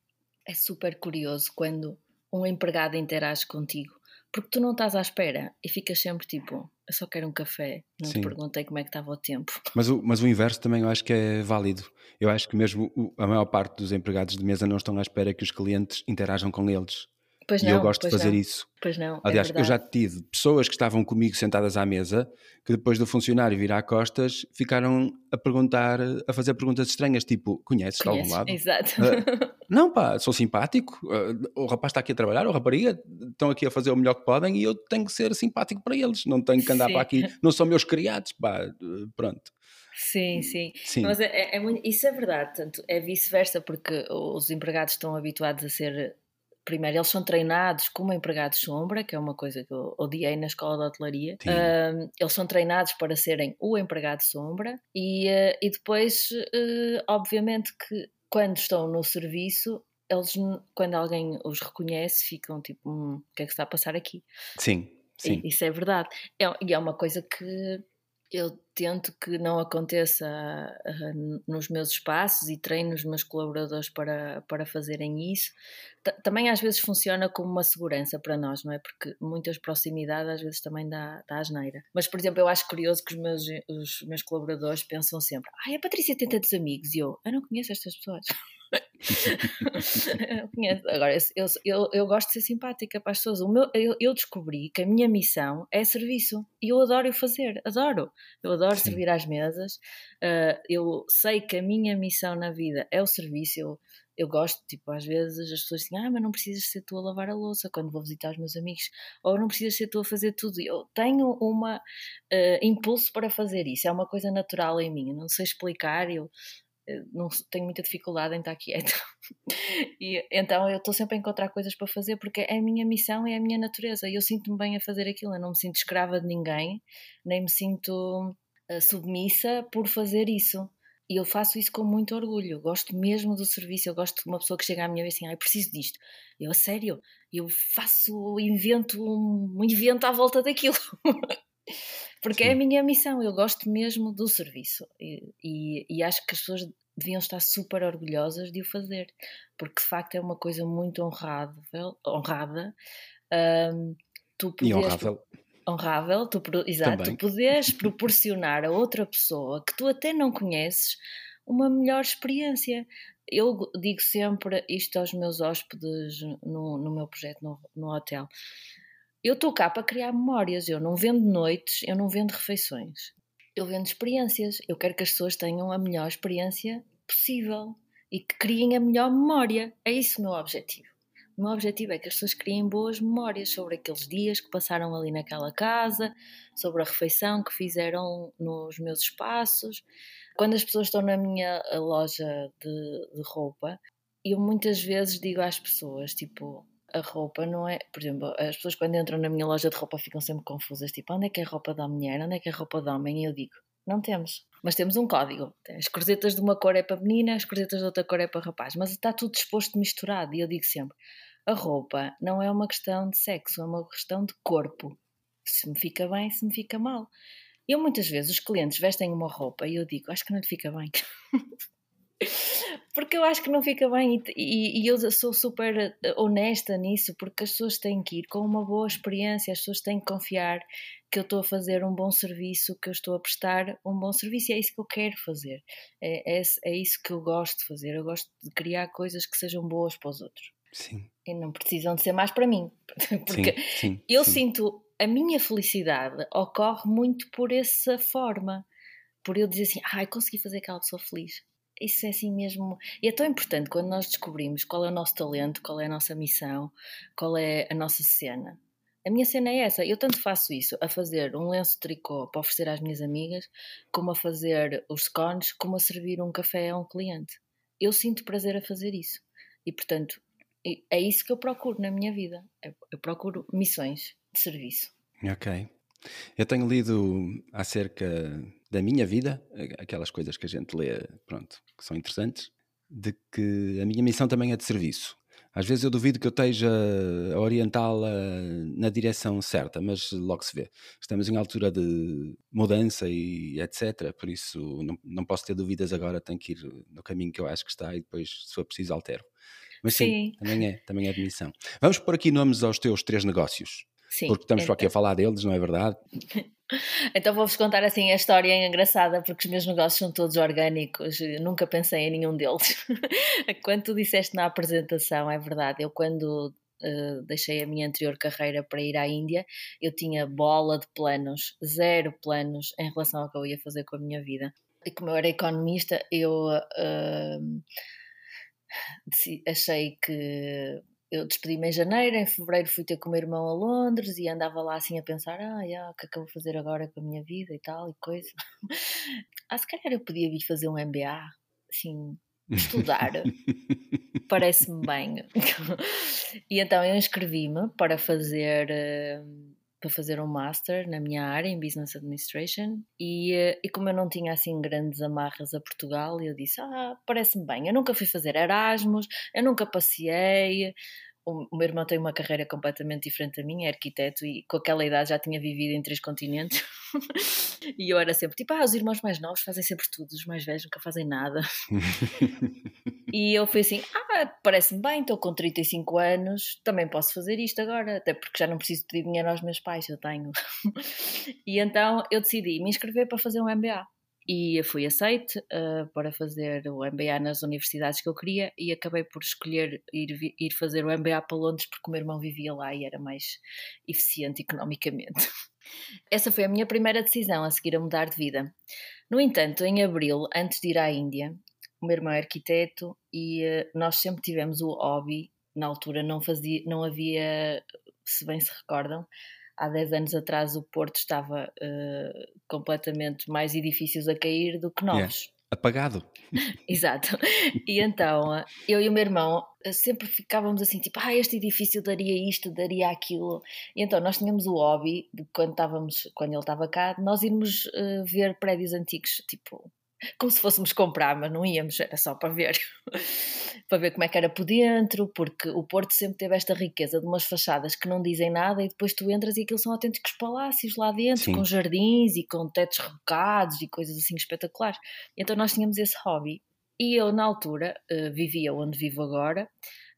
é super curioso quando um empregado interage contigo porque tu não estás à espera e ficas sempre tipo, eu só quero um café, não Sim. te perguntei como é que estava o tempo. Mas o, mas o inverso também eu acho que é válido. Eu acho que mesmo a maior parte dos empregados de mesa não estão à espera que os clientes interajam com eles. Pois e não, eu gosto de fazer não. isso. Pois não. É Aliás, é eu já tive pessoas que estavam comigo sentadas à mesa que depois do funcionário virar costas ficaram a perguntar, a fazer perguntas estranhas, tipo: conheces, de algum lado? Exato. Uh, não, pá, sou simpático. Uh, o rapaz está aqui a trabalhar, o rapariga estão aqui a fazer o melhor que podem e eu tenho que ser simpático para eles. Não tenho que andar sim. para aqui, não são meus criados, pá, pronto. Sim, sim, sim. Mas é, é, é muito, isso é verdade, tanto é vice-versa, porque os empregados estão habituados a ser primeiro, eles são treinados como empregados sombra, que é uma coisa que eu odiei na escola de hotelaria. Uh, eles são treinados para serem o empregado sombra e, uh, e depois, uh, obviamente, que quando estão no serviço, eles, quando alguém os reconhece, ficam tipo: hum, o que é que está a passar aqui? Sim, sim. E, isso é verdade. É, e é uma coisa que eu tento que não aconteça uh, nos meus espaços e treino os meus colaboradores para, para fazerem isso. T também às vezes funciona como uma segurança para nós, não é? Porque muitas proximidades às vezes também dá, dá asneira. Mas, por exemplo, eu acho curioso que os meus, os meus colaboradores pensam sempre: ai, a Patrícia tem tantos amigos e eu, eu não conheço estas pessoas. Agora, eu, eu, eu gosto de ser simpática para as pessoas. O meu, eu, eu descobri que a minha missão é serviço e eu adoro fazer, adoro. Eu adoro Sim. servir às mesas. Uh, eu sei que a minha missão na vida é o serviço. Eu, eu gosto, tipo, às vezes as pessoas dizem, ah, mas não precisas ser tu a lavar a louça quando vou visitar os meus amigos, ou não precisas ser tu a fazer tudo. Eu tenho um uh, impulso para fazer isso, é uma coisa natural em mim, eu não sei explicar, eu não tenho muita dificuldade em estar quieta. e, então eu estou sempre a encontrar coisas para fazer porque é a minha missão, é a minha natureza. E eu sinto-me bem a fazer aquilo. Eu não me sinto escrava de ninguém, nem me sinto uh, submissa por fazer isso. E eu faço isso com muito orgulho. Gosto mesmo do serviço. Eu gosto de uma pessoa que chega à minha vez assim: ah, eu preciso disto. Eu, a sério, eu faço, invento um, um invento à volta daquilo. Porque Sim. é a minha missão, eu gosto mesmo do serviço e, e, e, acho que as pessoas deviam estar super orgulhosas de o fazer, porque de facto é uma coisa muito honrável, honrada. Um, tu podes, e honrável. Honrável, tu, exato, Também. tu podes proporcionar a outra pessoa que tu até não conheces uma melhor experiência. Eu digo sempre isto aos meus hóspedes no, no meu projeto no, no hotel eu estou cá para criar memórias, eu não vendo noites, eu não vendo refeições. Eu vendo experiências. Eu quero que as pessoas tenham a melhor experiência possível e que criem a melhor memória. É isso o meu objetivo. O meu objetivo é que as pessoas criem boas memórias sobre aqueles dias que passaram ali naquela casa, sobre a refeição que fizeram nos meus espaços. Quando as pessoas estão na minha loja de, de roupa, eu muitas vezes digo às pessoas, tipo, a roupa não é. Por exemplo, as pessoas quando entram na minha loja de roupa ficam sempre confusas, tipo, onde é que é roupa da mulher, onde é que é roupa de homem? E eu digo, não temos. Mas temos um código. As corzetas de uma cor é para menina, as corzetas de outra cor é para rapaz. Mas está tudo disposto misturado. E eu digo sempre: a roupa não é uma questão de sexo, é uma questão de corpo. Se me fica bem, se me fica mal. Eu muitas vezes os clientes vestem uma roupa e eu digo: acho que não lhe fica bem. porque eu acho que não fica bem e, e, e, eu sou super eh, honesta nisso, porque as pessoas têm que ir com uma boa experiência, as pessoas têm que confiar que eu estou a fazer um bom serviço, que eu estou a prestar um bom serviço e é isso que eu quero fazer, é, é, é isso que eu gosto de fazer, eu gosto de criar coisas que sejam boas para os outros. Sim. E não precisam de ser mais para mim, porque sim, sim, eu sim. sinto a minha felicidade ocorre muito por essa forma, por eu dizer assim, ai, consegui fazer aquela pessoa feliz isso é assim mesmo. E é tão importante quando nós descobrimos qual é o nosso talento, qual é a nossa missão, qual é a nossa cena. A minha cena é essa. Eu tanto faço isso, a fazer um lenço de tricô para oferecer às minhas amigas, como a fazer os scones, como a servir um café a um cliente. Eu sinto prazer a fazer isso. E, portanto, é isso que eu procuro na minha vida. Eu procuro missões de serviço. Ok. Eu tenho lido acerca da minha vida, aquelas coisas que a gente lê, pronto, que são interessantes, de que a minha missão também é de serviço. Às vezes eu duvido que eu esteja a orientá-la na direção certa, mas logo se vê. Estamos em altura de mudança e etc. Por isso não, não posso ter dúvidas agora, tenho que ir no caminho que eu acho que está e depois, se for preciso, altero. Mas sim, sim também, é, também é de missão. Vamos pôr aqui nomes aos teus três negócios. Sim, porque estamos então. aqui a falar deles, não é verdade? então vou-vos contar assim a história engraçada, porque os meus negócios são todos orgânicos, nunca pensei em nenhum deles. quando tu disseste na apresentação, é verdade, eu quando uh, deixei a minha anterior carreira para ir à Índia, eu tinha bola de planos, zero planos em relação ao que eu ia fazer com a minha vida. E como eu era economista, eu uh, achei que eu despedi-me em janeiro, em fevereiro fui ter com o meu irmão a Londres e andava lá assim a pensar, ah, yeah, o que é que eu vou fazer agora com a minha vida e tal e coisa. ah, se calhar eu podia vir fazer um MBA, assim, estudar. Parece-me bem. e então eu inscrevi-me para fazer uh, para fazer um master na minha área em Business Administration e, uh, e como eu não tinha assim grandes amarras a Portugal, eu disse, ah, parece-me bem, eu nunca fui fazer Erasmus, eu nunca passei, o, meu irmão tem uma carreira completamente diferente da minha, é arquiteto e com aquela idade já tinha vivido em três continentes. e eu era sempre tipo, ah, os irmãos mais novos fazem sempre tudo, os mais velhos nunca fazem nada. e eu fui assim, ah, parece-me bem, estou com 35 anos, também posso fazer isto agora, até porque já não preciso pedir dinheiro aos meus pais, eu tenho. e então eu decidi me inscrever para fazer um MBA e fui aceite uh, para fazer o MBA nas universidades que eu queria e acabei por escolher ir, ir fazer o MBA para Londres porque o meu irmão vivia lá e era mais eficiente economicamente. Essa foi a minha primeira decisão a seguir a mudar de vida. No entanto, em abril, antes de ir à Índia, o meu irmão é arquiteto e uh, nós sempre tivemos o hobby, na altura não, fazia, não havia, se bem se recordam, há 10 anos atrás o Porto estava uh, completamente mais edifícios a cair do que novos. Yeah. Apagado. Exato. E então eu e o meu irmão eh, sempre ficávamos assim, tipo, ah, este edifício daria isto, daria aquilo. E então nós tínhamos o hobby, de quando, estávamos, quando ele estava cá, nós irmos uh, ver prédios antigos, tipo, como se fôssemos comprar, mas não íamos, era só para ver, para ver como é que era por dentro, porque o Porto sempre teve esta riqueza de umas fachadas que não dizem nada e depois tu entras e aquilo são autênticos palácios lá dentro, Sim. com jardins e com tetos recados e coisas assim espetaculares. Então nós tínhamos esse hobby e eu na altura uh, vivia onde vivo agora,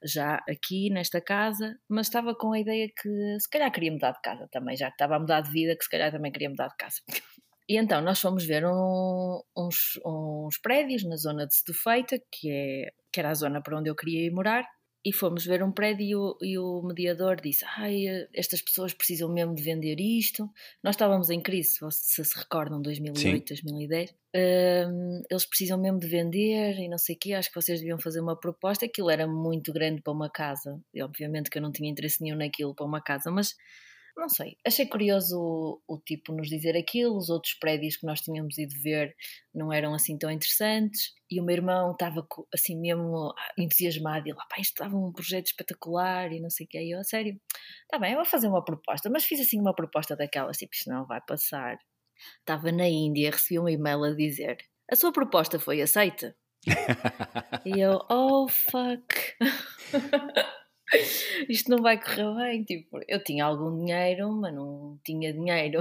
já aqui nesta casa, mas estava com a ideia que se calhar queria mudar de casa também, já que estava a mudar de vida, que se calhar também queria mudar de casa. E então nós fomos ver um, uns, uns prédios na zona de Setúfeita, que, é, que era a zona para onde eu queria ir morar, e fomos ver um prédio e o mediador disse: Ai, estas pessoas precisam mesmo de vender isto. Nós estávamos em crise, se se recordam, 2008, Sim. 2010. Um, eles precisam mesmo de vender e não sei o quê. Acho que vocês deviam fazer uma proposta. Aquilo era muito grande para uma casa, e obviamente que eu não tinha interesse nenhum naquilo para uma casa, mas não sei, achei curioso o, o, tipo nos dizer aquilo, os outros prédios que nós tínhamos ido ver não eram assim tão interessantes e o meu irmão estava assim mesmo entusiasmado e lá, pá, isto estava um projeto espetacular e não sei o que, e eu, a sério, está bem, eu vou fazer uma proposta, mas fiz assim uma proposta daquelas, tipo, isto não vai passar. Estava na Índia, recebi um e-mail a dizer, a sua proposta foi aceita? e eu, oh fuck... isto não vai correr bem. Tipo, eu tinha algum dinheiro, mas não tinha dinheiro.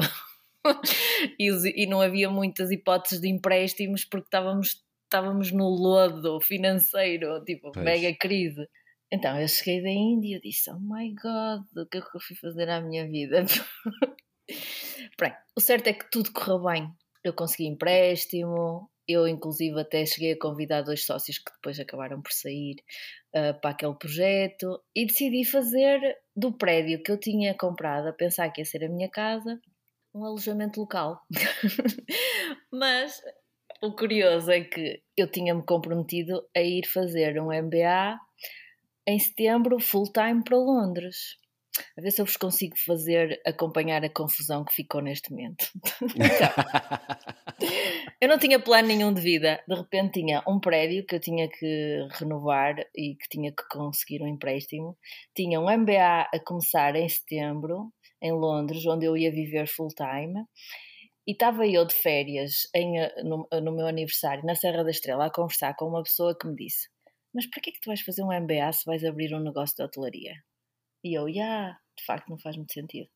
e, não havia muitas hipóteses de empréstimos porque estávamos, estávamos no lodo financeiro, tipo, pois. mega crise. Então eu cheguei da Índia e disse: Oh my god, o que é que eu fui fazer à minha vida? Bem, o certo é que tudo correu bem. Eu consegui empréstimo, eu, inclusive, até cheguei a convidar dois sócios que depois acabaram por sair uh, para aquele projeto e decidi fazer do prédio que eu tinha comprado, a pensar que ia ser a minha casa, um alojamento local. Mas o curioso é que eu tinha-me comprometido a ir fazer um MBA em setembro, full-time para Londres a ver se eu vos consigo fazer acompanhar a confusão que ficou neste momento. então, eu não tinha plano nenhum de vida, de repente tinha um prédio que eu tinha que renovar e que tinha que conseguir um empréstimo, tinha um MBA a começar em setembro, em Londres, onde eu ia viver full time. E estava eu de férias em, no, no meu aniversário na Serra da Estrela a conversar com uma pessoa que me disse: Mas para que é que tu vais fazer um MBA se vais abrir um negócio de hotelaria? E eu, yeah, de facto não faz muito sentido.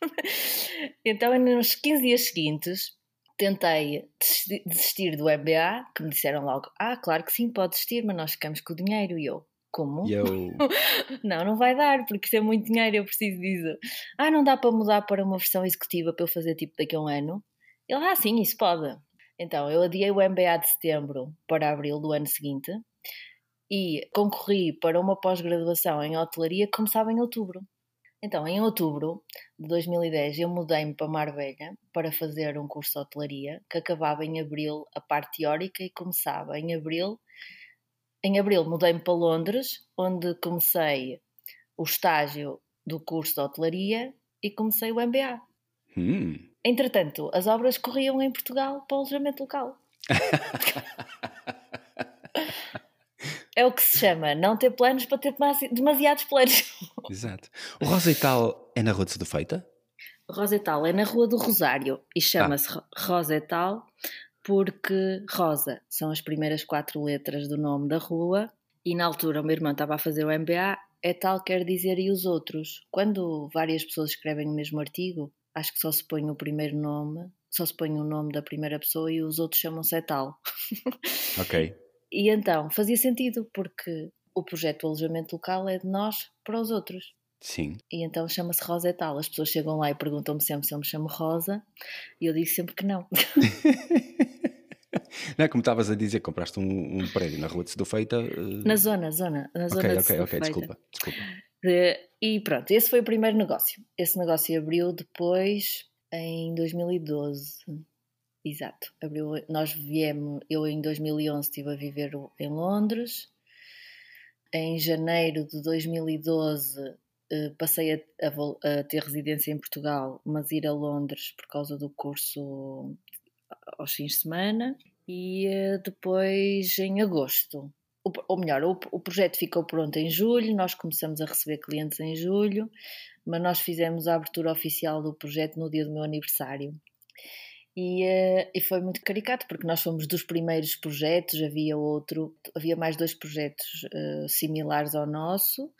então, nos 15 dias seguintes, tentei desistir do MBA, que me disseram logo: Ah, claro que sim, pode desistir, mas nós ficamos com o dinheiro. E eu, como? Eu... não, não vai dar, porque isso é muito dinheiro, eu preciso disso. Ah, não dá para mudar para uma versão executiva para eu fazer tipo daqui a um ano? Ele, ah, sim, isso pode. Então, eu adiei o MBA de setembro para abril do ano seguinte e concorri para uma pós-graduação em hotelaria que começava em outubro. Então, em outubro de 2010, eu mudei-me para Marbella para fazer um curso de hotelaria que acabava em abril a parte teórica e começava em abril. Em abril mudei-me para Londres, onde comecei o estágio do curso de hotelaria e comecei o MBA. Hum. Entretanto, as obras corriam em Portugal para o alojamento local. é o que se chama não ter planos para ter demasiados planos. Exato. O Rosa e Tal é na Rua de Cedo Feita? Rosa e Tal é na Rua do Rosário e chama-se ah. Rosa e Tal porque Rosa são as primeiras quatro letras do nome da rua e na altura o meu irmão estava a fazer o MBA, é tal quer dizer e os outros. Quando várias pessoas escrevem o mesmo artigo, acho que só se põe o primeiro nome, só se põe o nome da primeira pessoa e os outros chamam-se é tal. Ok. E então fazia sentido, porque o projeto do alojamento local é de nós para os outros. Sim. E então chama-se Rosa e tal. As pessoas chegam lá e perguntam-me sempre se eu me chamo Rosa e eu digo sempre que não. não é como estavas a dizer, compraste um, um prédio na rua de Sedufeita. Uh... Na zona, zona. Na zona ok, ok, ok, desculpa. desculpa. De, e pronto, esse foi o primeiro negócio. Esse negócio abriu depois em 2012. Exato. Abriu, nós viemos, eu em 2011 estive a viver em Londres. Em janeiro de 2012 eh, passei a, a, a, ter residência em Portugal, mas ir a Londres por causa do curso aos fins de semana. E eh, depois, em agosto, ou melhor, o, o projeto ficou pronto em julho, nós começamos a receber clientes em julho, mas nós fizemos a abertura oficial do projeto no dia do meu aniversário. E, uh, e, foi muito caricato porque nós fomos dos primeiros projetos, havia outro, havia mais dois projetos uh, similares ao nosso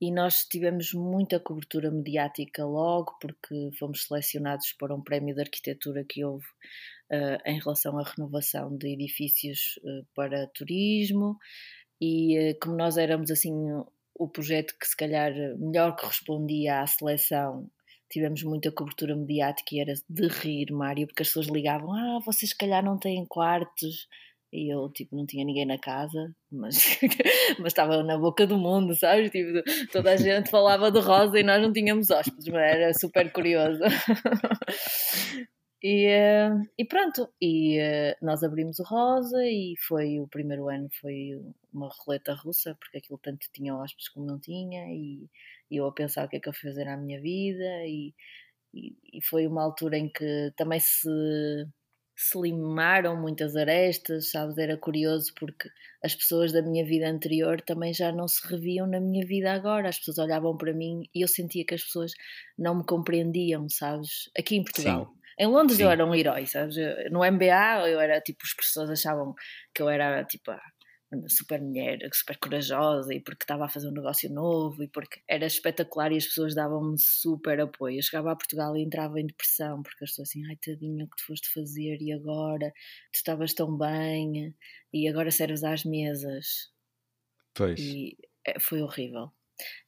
e nós tivemos muita cobertura mediática logo porque fomos selecionados para um prémio de arquitetura que houve uh, em relação à renovação de edifícios para turismo. E como nós éramos assim o projeto que se calhar melhor correspondia à seleção tivemos muita cobertura mediática e era de rir, Mário, porque as pessoas ligavam: Ah, vocês se calhar não têm quartos. E eu, tipo, não tinha ninguém na casa, mas, mas estava na boca do mundo, sabes? Tipo, toda a gente falava de Rosa e nós não tínhamos hóspedes, mas era super curioso. E, uh, e pronto, e uh, nós abrimos o Rosa e foi o primeiro ano foi uma roleta russa, porque aquilo tanto tinha hóspedes como não tinha, e, e eu a pensar o que é que eu fui fazer à minha vida, e, e, e foi uma altura em que também se se limaram muitas arestas, sabes? Era curioso porque as pessoas da minha vida anterior também já não se reviam na minha vida agora. As pessoas olhavam para mim e eu sentia que as pessoas não me compreendiam, sabes? Aqui em Portugal. Sim. Em Londres Sim. eu era um herói, sabes? No MBA eu era tipo, as pessoas achavam que eu era tipo super mulher, super corajosa e porque estava a fazer um negócio novo e porque era espetacular e as pessoas davam-me super apoio. Eu chegava a Portugal e entrava em depressão porque as pessoas assim, ai tadinha, o que tu foste fazer e agora? Tu estavas tão bem e agora serves às mesas. Pois. E é, foi horrível.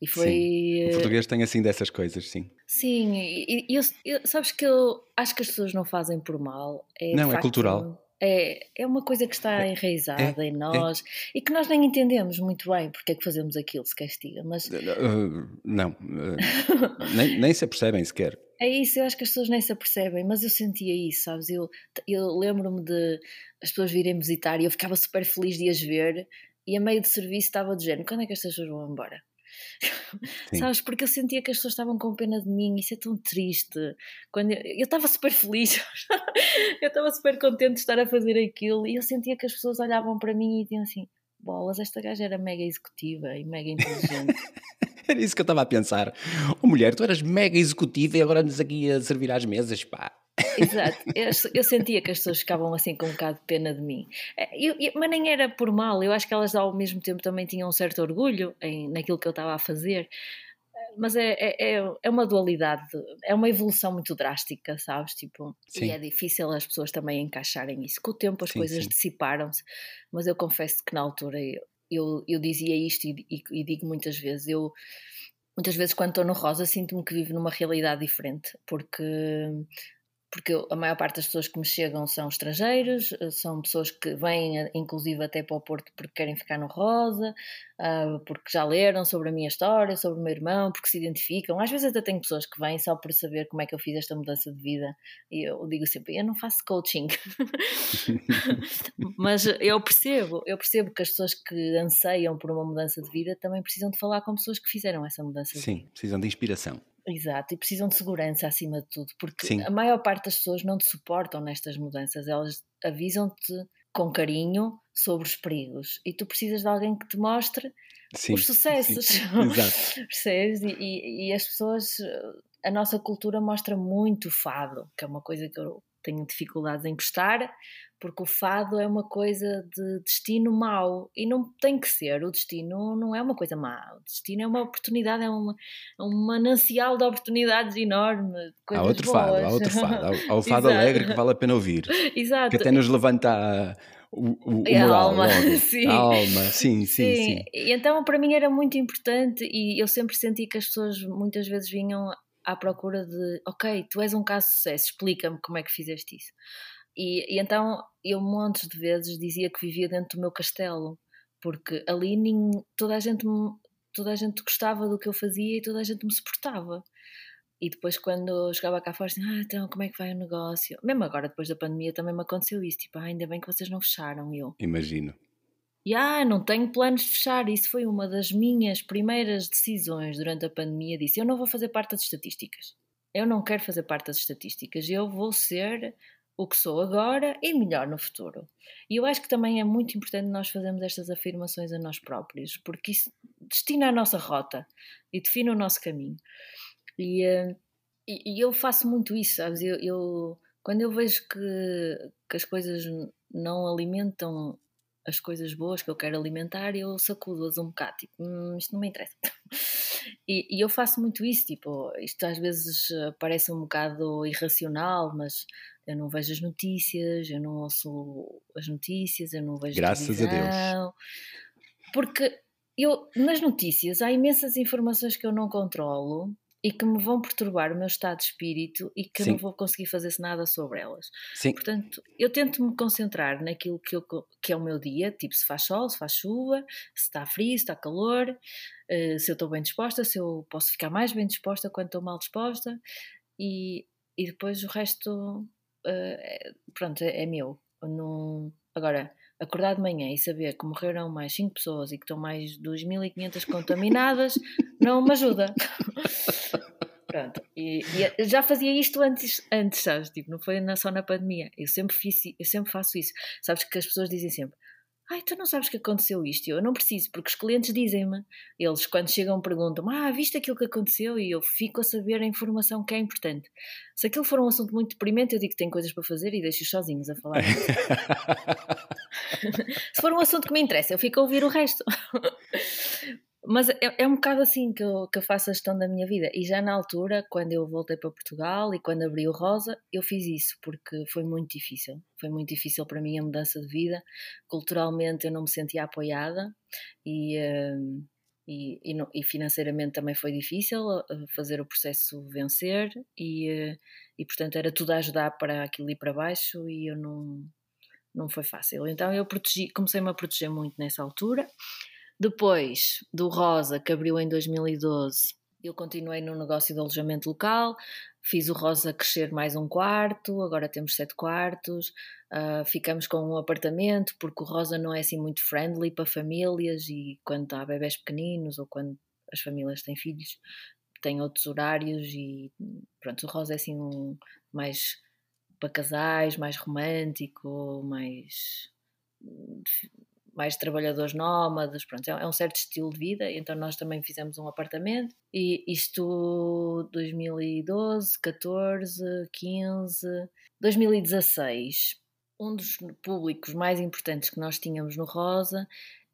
E foi. Sim. O português tem assim dessas coisas, sim. Sim, e, e eu, eu, sabes que eu acho que as pessoas não fazem por mal. É não, é cultural é, é uma coisa que está é, enraizada é, em é. nós é. e que nós nem entendemos muito bem porque é que fazemos aquilo, se castiga. Mas... Uh, não, uh, nem, nem se apercebem sequer. É isso, eu acho que as pessoas nem se apercebem, mas eu sentia isso, sabes? Eu, eu lembro-me de as pessoas virem visitar e eu ficava super feliz de as ver e a meio de serviço estava género, quando é que estas pessoas vão embora? Sabes? Porque eu sentia que as pessoas estavam com pena de mim, isso é tão triste. Quando eu estava super feliz, eu estava super contente de estar a fazer aquilo e eu sentia que as pessoas olhavam para mim e diziam assim: bolas, esta gaja era mega executiva e mega inteligente. era isso que eu estava a pensar. Oh, mulher, tu eras mega executiva e agora andas aqui a servir às mesas, pá. Exato, eu, eu, sentia que as pessoas ficavam assim com um bocado de pena de mim, é, eu, eu, mas nem era por mal, eu acho que elas ao mesmo tempo também tinham um certo orgulho em, naquilo que eu estava a fazer, mas é, é, é, é uma dualidade, é uma evolução muito drástica, sabes? Tipo, sim. e é difícil as pessoas também encaixarem isso. Com o tempo as sim, coisas dissiparam-se, mas eu confesso que na altura eu, eu, eu dizia isto e, e, e digo muitas vezes, eu muitas vezes quando estou no rosa sinto-me que vivo numa realidade diferente, porque porque a maior parte das pessoas que me chegam são estrangeiros, eh, são pessoas que vêm eh, inclusive até para o Porto porque querem ficar no Rosa, uh, porque já leram sobre a minha história, sobre o meu irmão, porque se identificam. Às vezes até tenho pessoas que vêm só por saber como é que eu fiz esta mudança de vida e eu digo sempre, eu não faço coaching. Mas eu percebo, eu percebo que as pessoas que anseiam por uma mudança de vida também precisam de falar com pessoas que fizeram essa mudança de Sim, precisam de inspiração. Exato, e precisam de segurança acima de tudo, porque Sim. a maior parte das pessoas não te suportam nestas mudanças, elas avisam-te com carinho sobre os perigos e tu precisas de alguém que te mostre sim, os sucessos. Sim. Exato. Percebes? E, e, e, as pessoas, a nossa cultura mostra muito fado, que é uma coisa que eu tenho dificuldades em gostar, porque o fado é uma coisa de destino mau e não tem que ser. O destino não é uma coisa má, o destino é uma oportunidade, é uma, é um manancial de oportunidades enorme. Há outro boas. fado, há outro fado, há, há o fado alegre que vale a pena ouvir, Exato. que até nos levanta a, o, o, o moral, a alma. Sim. A alma, sim, sim, sim, sim. E então para mim era muito importante e eu sempre senti que as pessoas muitas vezes vinham à procura de, ok, tu és um caso de sucesso, explica-me como é que fizeste isso. E, e, então eu montes de vezes dizia que vivia dentro do meu castelo, porque ali nem, toda, a gente me, toda a gente gostava do que eu fazia e toda a gente me suportava. E depois, quando chegava cá fora, assim, ah, então como é que vai o negócio? Mesmo agora, depois da pandemia, também me aconteceu isso. Tipo, ah, ainda bem que vocês não fecharam. eu, imagino. E ah, não tenho planos de fechar. Isso foi uma das minhas primeiras decisões durante a pandemia. Disse: eu não vou fazer parte das estatísticas. Eu não quero fazer parte das estatísticas. Eu vou ser o que sou agora e melhor no futuro. E eu acho que também é muito importante nós fazermos estas afirmações a nós próprios, porque isso destina a nossa rota e define o nosso caminho. E, uh, e, e eu faço muito isso, sabes? Eu, eu, quando eu vejo que, que as coisas não alimentam as coisas boas que eu quero alimentar, eu sacudo-as um bocado, tipo, hum, isto não me interessa. e, e, eu faço muito isso, tipo, isto às vezes eh, parece um bocado irracional, mas eu não vejo as notícias, eu não ouço as notícias, eu não vejo Graças a Deus. Porque eu, nas notícias há imensas informações que eu não controlo e que me vão perturbar o meu estado de espírito e que Sim. não vou conseguir fazer nada sobre elas. Sim. Portanto, eu tento me concentrar naquilo que, eu, que é o meu dia, tipo se faz sol, se faz chuva, se está frio, se está calor, uh, se eu estou bem disposta, se eu posso ficar mais bem disposta quando estou mal disposta e, e depois o resto uh, pronto, é, é meu. Não... Agora, acordar de manhã e saber que morreram mais 5 pessoas e que estão mais 2.500 contaminadas, não me ajuda. Pronto, e, e, já fazia isto antes, antes, sabes? Tipo, não foi só na pandemia. Eu sempre fiz, eu sempre faço isso. Sabes que as pessoas dizem sempre: Ai, tu não sabes que aconteceu isto? Eu não preciso, porque os clientes dizem-me. Eles, quando chegam, perguntam Ah, viste aquilo que aconteceu? E eu fico a saber a informação que é importante. Se aquilo for um assunto muito deprimente, eu digo que tenho coisas para fazer e deixo-os sozinhos a falar. Se for um assunto que me interessa, eu fico a ouvir o resto. Mas é, é, um bocado assim que eu, que eu faço a gestão da minha vida. E já na altura, quando eu voltei para Portugal e quando abri o Rosa, eu fiz isso porque foi muito difícil. Foi muito difícil para mim a mudança de vida. Culturalmente eu não me sentia apoiada e, uh, e, e, e, financeiramente também foi difícil eh, fazer o processo vencer. E, uh, e portanto era tudo a ajudar para aquilo ir para baixo e eu não, não foi fácil. Então eu protegi, comecei-me a proteger muito nessa altura. Depois do Rosa, que abriu em 2012, eu continuei no negócio de alojamento local, fiz o Rosa crescer mais um quarto, agora temos sete quartos, uh, ficamos com um apartamento, porque o Rosa não é assim muito friendly para famílias e quando há bebés pequeninos ou quando as famílias têm filhos, tem outros horários e pronto, o Rosa é assim um mais para casais, mais romântico, mais mais trabalhadores nómadas, pronto, é um certo estilo de vida, então nós também fizemos um apartamento e isto 2012, 14, 15, 2016, um dos públicos mais importantes que nós tínhamos no Rosa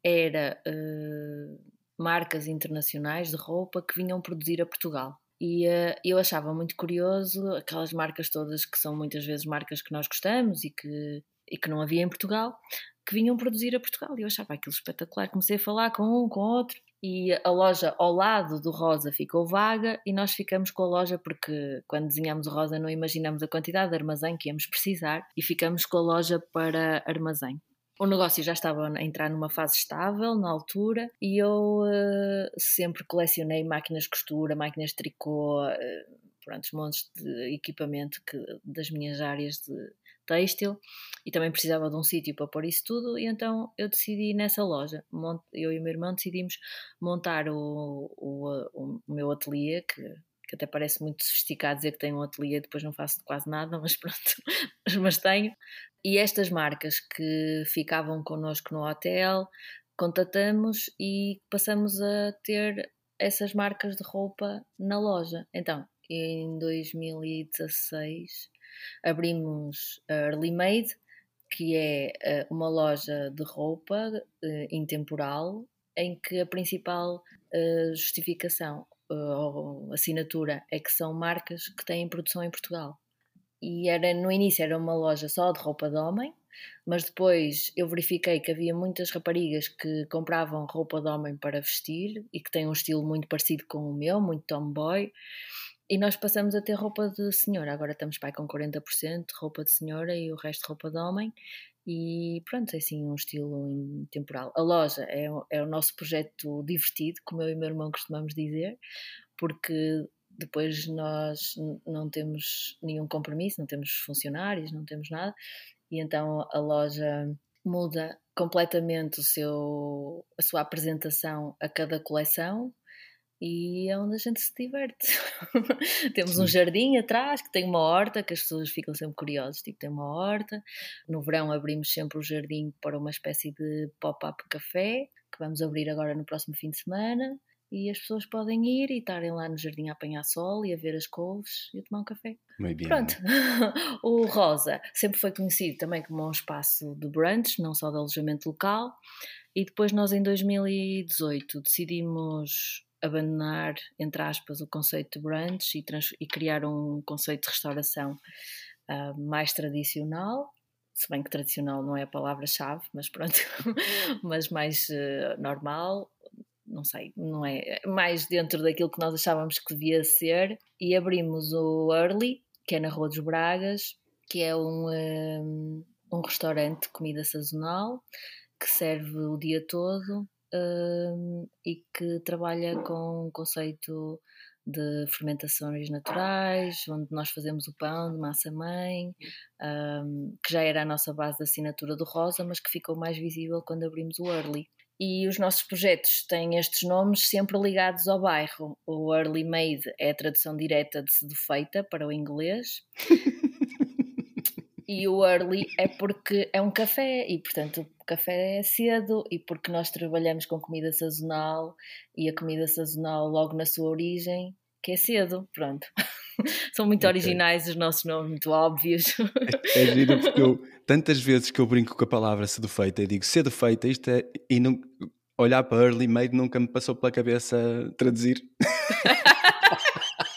era uh, marcas internacionais de roupa que vinham produzir a Portugal. E uh, eu achava muito curioso aquelas marcas todas que são muitas vezes marcas que nós gostamos e que, e que não havia em Portugal, que vinham produzir a Portugal. E eu achava aquilo espetacular. Comecei a falar com um, com outro, e a loja ao lado do Rosa ficou vaga e nós ficamos com a loja porque quando desenhamos o Rosa não imaginamos a quantidade de armazém que íamos precisar e ficamos com a loja para armazém. O negócio já estava a entrar numa fase estável na altura e eu uh, sempre colecionei máquinas de costura, máquinas de tricô, uh, pronto, montes de equipamento que, das minhas áreas de, têxtil e também precisava de um sítio para pôr isso tudo e então eu decidi nessa loja, eu e o meu irmão decidimos montar o, o, o meu ateliê que, que até parece muito sofisticado dizer que tenho um ateliê, depois não faço quase nada, mas pronto, mas tenho. E estas marcas que ficavam connosco no hotel, contatamos e passamos a ter essas marcas de roupa na loja. Então, em 2016 abrimos a Early Made, que é eh, uma loja de roupa eh, intemporal, em que a principal eh, justificação ou assinatura é que são marcas que têm produção em Portugal. E era no início era uma loja só de roupa de homem, mas depois eu verifiquei que havia muitas raparigas que compravam roupa de homem para vestir e que têm um estilo muito parecido com o meu, muito tomboy. E nós passamos a ter roupa de senhora. Agora estamos pai com 40% de roupa de senhora e o resto roupa de homem. E pronto, é assim um estilo temporal. A loja é, é o nosso projeto divertido, como eu e meu irmão costumamos dizer, porque depois nós não temos nenhum compromisso, não temos funcionários, não temos nada, e então a loja muda completamente o seu, a sua apresentação a cada coleção e é onde a gente se diverte. Temos um jardim atrás que tem uma horta, que as pessoas ficam sempre curiosas, tipo, tem uma horta. No verão abrimos sempre o jardim para uma espécie de pop-up café, que vamos abrir agora no próximo fim de semana. E as pessoas podem ir e estarem lá no jardim a apanhar sol e a ver as couves e a tomar um café. Muito Pronto. o Rosa sempre foi conhecido também como um espaço de brunch, não só de alojamento local. E depois nós em 2018 decidimos abandonar, entre aspas, o conceito de brunch e, e criar um conceito de restauração uh, mais tradicional, se bem que tradicional não é a palavra-chave, mas pronto, mas mais uh, normal, não sei, não é mais dentro daquilo que nós achávamos que devia ser, e abrimos o Early, que é na Rua dos Bragas, que é um, um, ah, um restaurante de comida sazonal que serve o dia todo e que trabalha com um conceito de fermentações naturais, onde nós fazemos o pão de massa-mãe, um, que já era a nossa base de assinatura do Rosa, mas que ficou mais visível quando abrimos o Early. E os nossos projetos têm estes nomes sempre ligados ao bairro. O Early Made é a tradução direta de Cedo Feita para o inglês. e o early é porque é um café e portanto o café é cedo e porque nós trabalhamos com comida sazonal e a comida sazonal logo na sua origem que é cedo, pronto. São muito okay. originais os nossos nomes, muito óbvios. É, é giro porque eu, tantas vezes que eu brinco com a palavra cedo feita, eu digo cedo feita, isto é, e não, olhar para early made nunca me passou pela cabeça traduzir.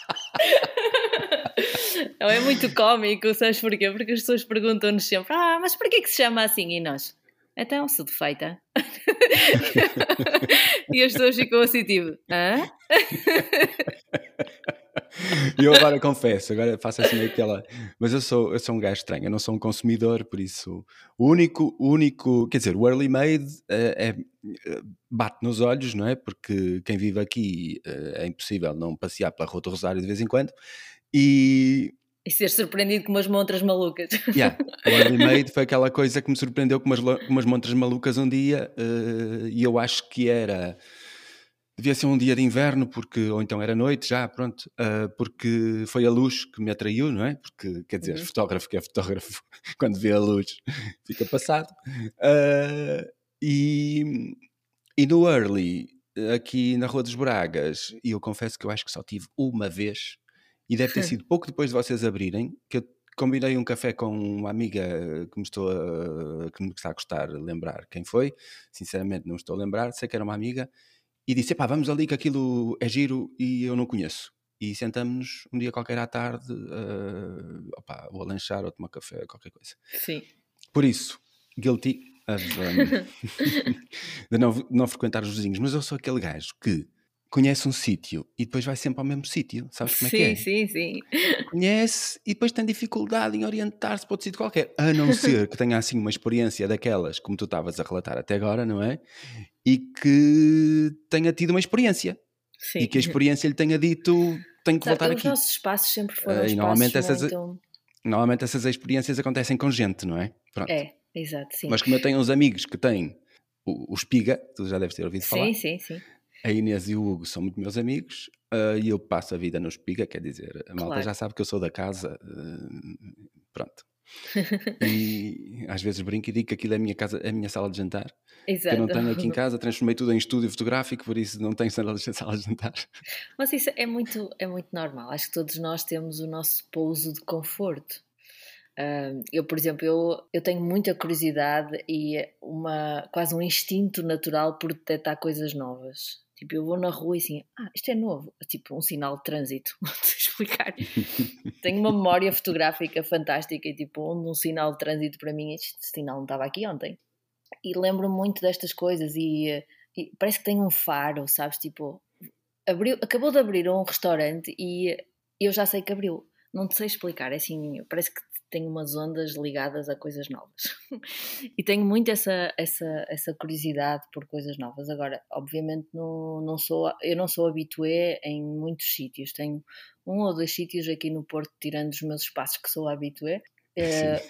Não, é muito cómico, sabes porquê? Porque as pessoas perguntam-nos sempre: Ah, mas porquê que se chama assim? E nós, então, sou defeita. e as pessoas ficam assim, tipo, hã? E eu agora confesso, agora faço assim aquela. Mas eu sou, eu sou um gajo estranho, eu não sou um consumidor, por isso. O único, o único quer dizer, o early made é, é, bate nos olhos, não é? Porque quem vive aqui eh, é impossível não passear pela Rua do Rosário de vez em quando. E e ser surpreendido com umas montras malucas. Yeah. O Early Made foi aquela coisa que me surpreendeu com umas, com umas montras malucas um dia, uh, e eu acho que era. Devia ser um dia de inverno, porque, ou então era noite já, pronto, uh, porque foi a luz que me atraiu, não é? Porque, quer dizer, uhum. fotógrafo que é fotógrafo, quando vê a luz fica passado. Uh, e, e no Early, aqui na Rua dos Bragas, e eu confesso que eu acho que só tive uma vez e deve ter sido pouco depois de vocês abrirem que eu combinei um café com uma amiga que me estou a, que me está a gostar lembrar quem foi. Sinceramente, não me estou a lembrar. Sei que era uma amiga. E disse: pá, vamos ali que aquilo é giro e eu não conheço. E sentamos-nos um dia qualquer à tarde, uh, opa, ou a lanchar ou a tomar café, qualquer coisa. Sim. Por isso, guilty of, um, de não, não frequentar os vizinhos. Mas eu sou aquele gajo que conhece um sítio e depois vai sempre ao mesmo sítio, sabes como é sim, que é? Sim, sim, Conhece e depois tem dificuldade em orientar-se para outro sítio qualquer, a não ser que tenha assim uma experiência daquelas, como tu estavas a relatar até agora, não é? E que tenha tido uma experiência. Sim. E que a experiência lhe tenha dito, tenho que voltar os aqui. Os nossos espaços sempre foram uh, e normalmente essas, muito... normalmente essas experiências acontecem com gente, não é? Pronto. É, exato, sim. Mas como eu tenho uns amigos que têm o, o Espiga, tu já deves ter ouvido falar. Sim, sim, sim a Inês e o Hugo são muito meus amigos uh, e eu passo a vida no espiga, quer dizer, a malta claro. já sabe que eu sou da casa, uh, pronto. e às vezes brinco e digo que aquilo é a minha casa, é a minha sala de jantar. Exato. Que eu não tenho aqui em casa, transformei tudo em estúdio fotográfico, por isso não tenho sala de, sala de jantar. Mas isso é muito, é muito normal. Acho que todos nós temos o nosso pouso de conforto. Uh, eu, por exemplo, eu, eu tenho muita curiosidade e uma, quase um instinto natural por detectar coisas novas. Tipo, eu vou na rua e assim, ah, isto é novo. Tipo, um sinal de trânsito. Sei explicar. Tenho uma memória fotográfica fantástica e tipo, onde um sinal de trânsito para mim, este sinal não estava aqui ontem. E lembro muito destas coisas e, e, parece que tem um faro, sabes? Tipo, abriu, acabou de abrir um restaurante e eu já sei que abriu. Não te sei explicar, é assim, parece que tenho umas ondas ligadas a coisas novas. e tenho muito essa, essa, essa curiosidade por coisas novas. Agora, obviamente, não, não sou, eu não sou habitué em muitos sítios. Tenho um ou dois sítios aqui no Porto, tirando os meus espaços que sou habitué. Eh,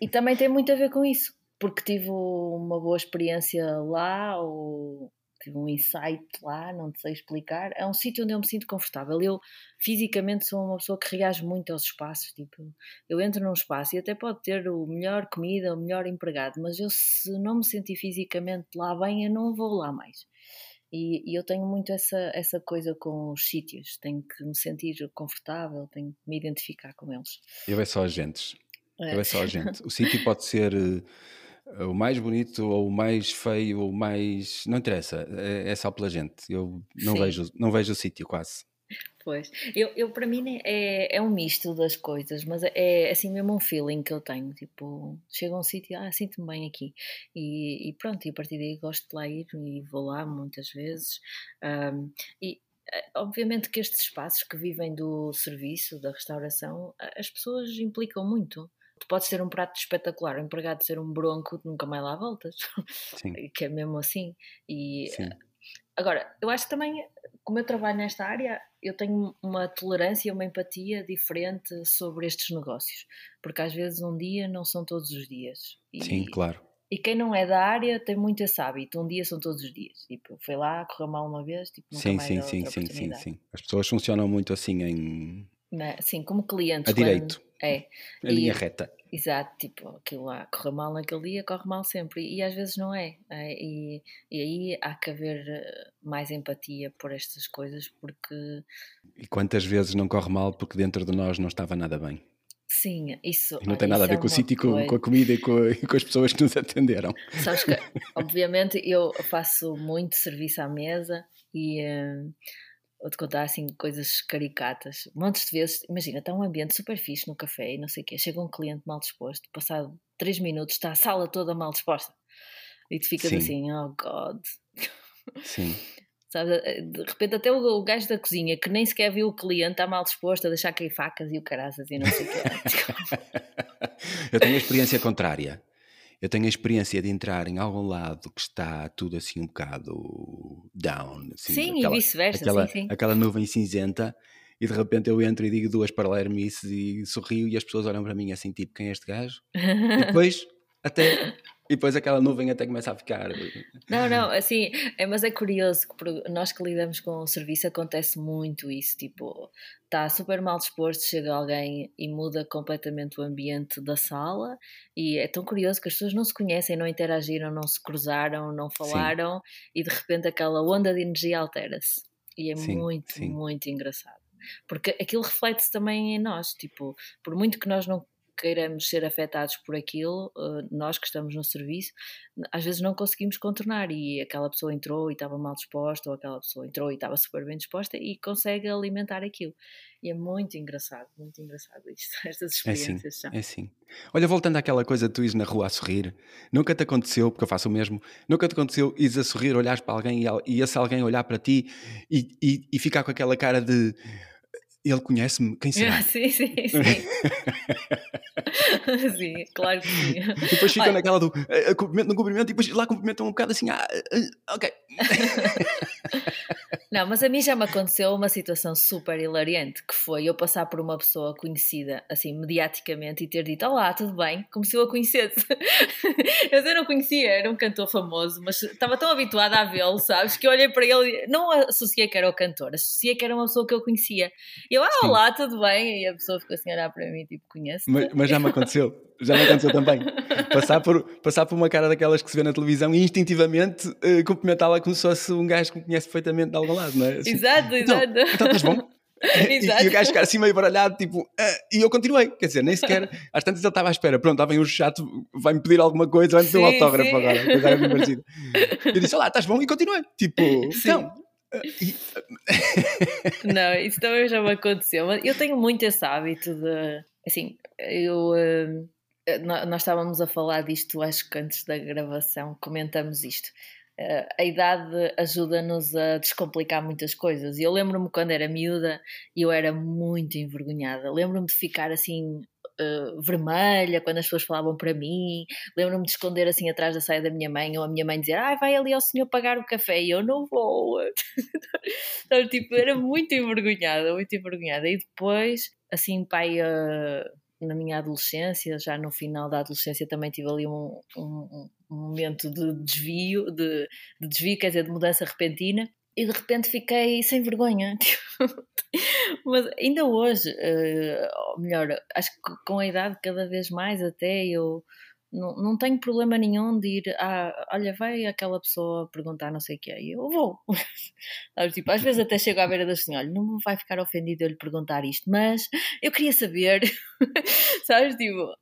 e também tem muito a ver com isso, porque tive uma boa experiência lá, ou tive um insight lá, não sei explicar. É um sítio onde eu me sinto confortável. Eu fisicamente sou uma pessoa que reage muito aos espaços. Tipo, eu entro num espaço e até pode ter o melhor comida, o melhor empregado, mas eu se não me sentir fisicamente lá bem, eu não vou lá mais. E, e, eu tenho muito essa, essa coisa com os sítios, tenho que me sentir confortável, tenho que me identificar com eles. Eu é só agentes. É. Eu é só agente. O sítio pode ser eh, o mais bonito ou o mais feio ou o mais. Não interessa, é, é só pela gente. Eu não vejo, não vejo o sítio quase. Pois, eu, eu para mim é, é um misto das coisas, mas é assim mesmo um feeling que eu tenho. Tipo, chego a um sítio, ah, sinto-me bem aqui. E, e, pronto, e a partir daí gosto de lá ir e vou lá muitas vezes. Um, e eh, obviamente que estes espaços que vivem do serviço, da restauração, as pessoas implicam muito tu podes ter um prato espetacular, o empregado ser um bronco, nunca mais lá voltas. Sim. que é mesmo assim. E Sim. agora, eu acho que também, como eu trabalho nesta área, eu tenho uma tolerância, uma empatia diferente sobre estes negócios, porque às vezes um dia não são todos os dias. E, Sim, claro. E quem não é da área tem muito esse hábito, um dia são todos os dias. Tipo, foi lá, correu mal uma vez, tipo, nunca sim, mais sim, sim, sim, sim, sim. As pessoas funcionam muito assim em. Sim, como clientes. A direito. É. A e, linha reta. Exato, tipo, aquilo lá corre mal naquele dia, corre mal sempre. E às vezes não é. é e, e aí há que haver eh, mais empatia por estas coisas, porque. E quantas vezes não corre mal porque dentro de nós não estava nada bem? Sim, isso. E não tem nada a ver é com o sítio, com, com, a comida e com, e com, as pessoas que nos atenderam. Sabes que, obviamente, eu faço muito serviço à mesa e. Uh, vou-te contar assim coisas caricatas. Montes de vezes, imagina, está um ambiente super fixe no café e não sei o quê. Chega um cliente mal disposto, passado 3 minutos está a sala toda mal disposta. E tu ficas Sim. assim, oh God. Sim. Sabe, eh, de repente até o, o gajo da cozinha que nem sequer viu o cliente está mal disposto a deixar cair facas e o caraças e não sei o quê. Eu tenho a experiência contrária eu tenho a experiência de entrar em algum lado que está tudo assim um bocado down. Assim, sim, aquela, e vice-versa. Aquela, sim, sim. aquela nuvem cinzenta e de repente eu entro e digo duas palermices e sorrio e as pessoas olham para mim assim, tipo, quem é este gajo? e depois até e depois aquela nuvem até começa a ficar. Não, não, assim, é, mas é curioso que nós que lidamos com o serviço acontece muito isso. Tipo, está super mal disposto, chega alguém e muda completamente o ambiente da sala. E é tão curioso que as pessoas não se conhecem, não interagiram, não se cruzaram, não falaram sim. e de repente aquela onda de energia altera-se. E é sim, muito, sim. muito engraçado porque aquilo reflete-se também em nós, tipo, por muito que nós não queiramos ser afetados por aquilo, eh, nós que estamos no serviço, às vezes não conseguimos contornar e aquela pessoa entrou e estava mal disposta, ou aquela pessoa entrou e estava super bem disposta e consegue alimentar aquilo. E é muito engraçado, muito engraçado isto, estas experiências é assim, são. É. Olha, voltando àquela coisa de tu ires na rua a sorrir, nunca te aconteceu, porque eu faço o mesmo, nunca te aconteceu ires a sorrir, olhares para alguém e, e esse alguém olhar para ti e, e, e ficar com aquela cara de ele conhece-me, quem será? Ah, sim, sim, sim. sim, claro que sim. E depois fica Olha. naquela do uh, cumprimento no cumprimento e depois lá cumprimentam um bocado assim, ah, uh, ok. Não, mas a mim já me aconteceu uma situação super hilariante, que foi eu passar por uma pessoa conhecida, assim, mediaticamente, e ter dito, olá, tudo bem? Como se eu a conhecesse. eu não conhecia, era um cantor famoso, mas estava tão habituada a vê-lo, sabes, que eu olhei para ele, não associei que era o cantor, associei que era uma pessoa que eu conhecia. E eu, ah, olá, tudo bem? E a pessoa ficou assim a olhar para mim, tipo, conhece mas, mas já me aconteceu, já me aconteceu também. Passar por, passar por uma cara daquelas que se vê na televisão e instintivamente uh, cumprimentá-la como se fosse um gajo que me conhece perfeitamente de algum lado não é? Assim, exato, exato. Então, então estás bom? Exato. E, e, o gajo ficar assim meio baralhado, tipo, uh, e eu continuei, quer dizer, nem sequer, às tantas ele estava à espera, pronto, lá vem o chato, vai-me pedir alguma coisa, vai-me pedir um autógrafo sim. agora, coisa era parecida. Eu disse, olá, estás bom? E continuei, tipo, sim. então. Não, isso também já me aconteceu, mas eu tenho muito esse hábito de, assim, eu. Uh, nós estávamos a falar disto, acho que antes da gravação comentamos isto Uh, a idade ajuda-nos a descomplicar muitas coisas. E eu lembro-me quando era miúda eu era muito envergonhada. Lembro-me de ficar assim uh, vermelha quando as pessoas falavam para mim. Lembro-me de esconder assim atrás da saia da minha mãe ou a minha mãe dizer: Ai, vai ali ao senhor pagar o café e eu não vou. então, tipo, era muito envergonhada, muito envergonhada. E depois, assim, pai. Uh, na minha adolescência, já no final da adolescência também tive ali um, um, um momento de desvio, de, de, desvio, quer dizer, de mudança repentina, e de repente fiquei sem vergonha. Mas ainda hoje, uh, melhor, acho que com a idade cada vez mais até eu não, não tenho problema nenhum de ir, ah, olha, vai aquela pessoa perguntar não sei o que é, e eu vou. tipo, às vezes até chego à beira da senhora, olha, não vai ficar ofendido eu lhe perguntar isto, mas eu queria saber, sabes, tipo,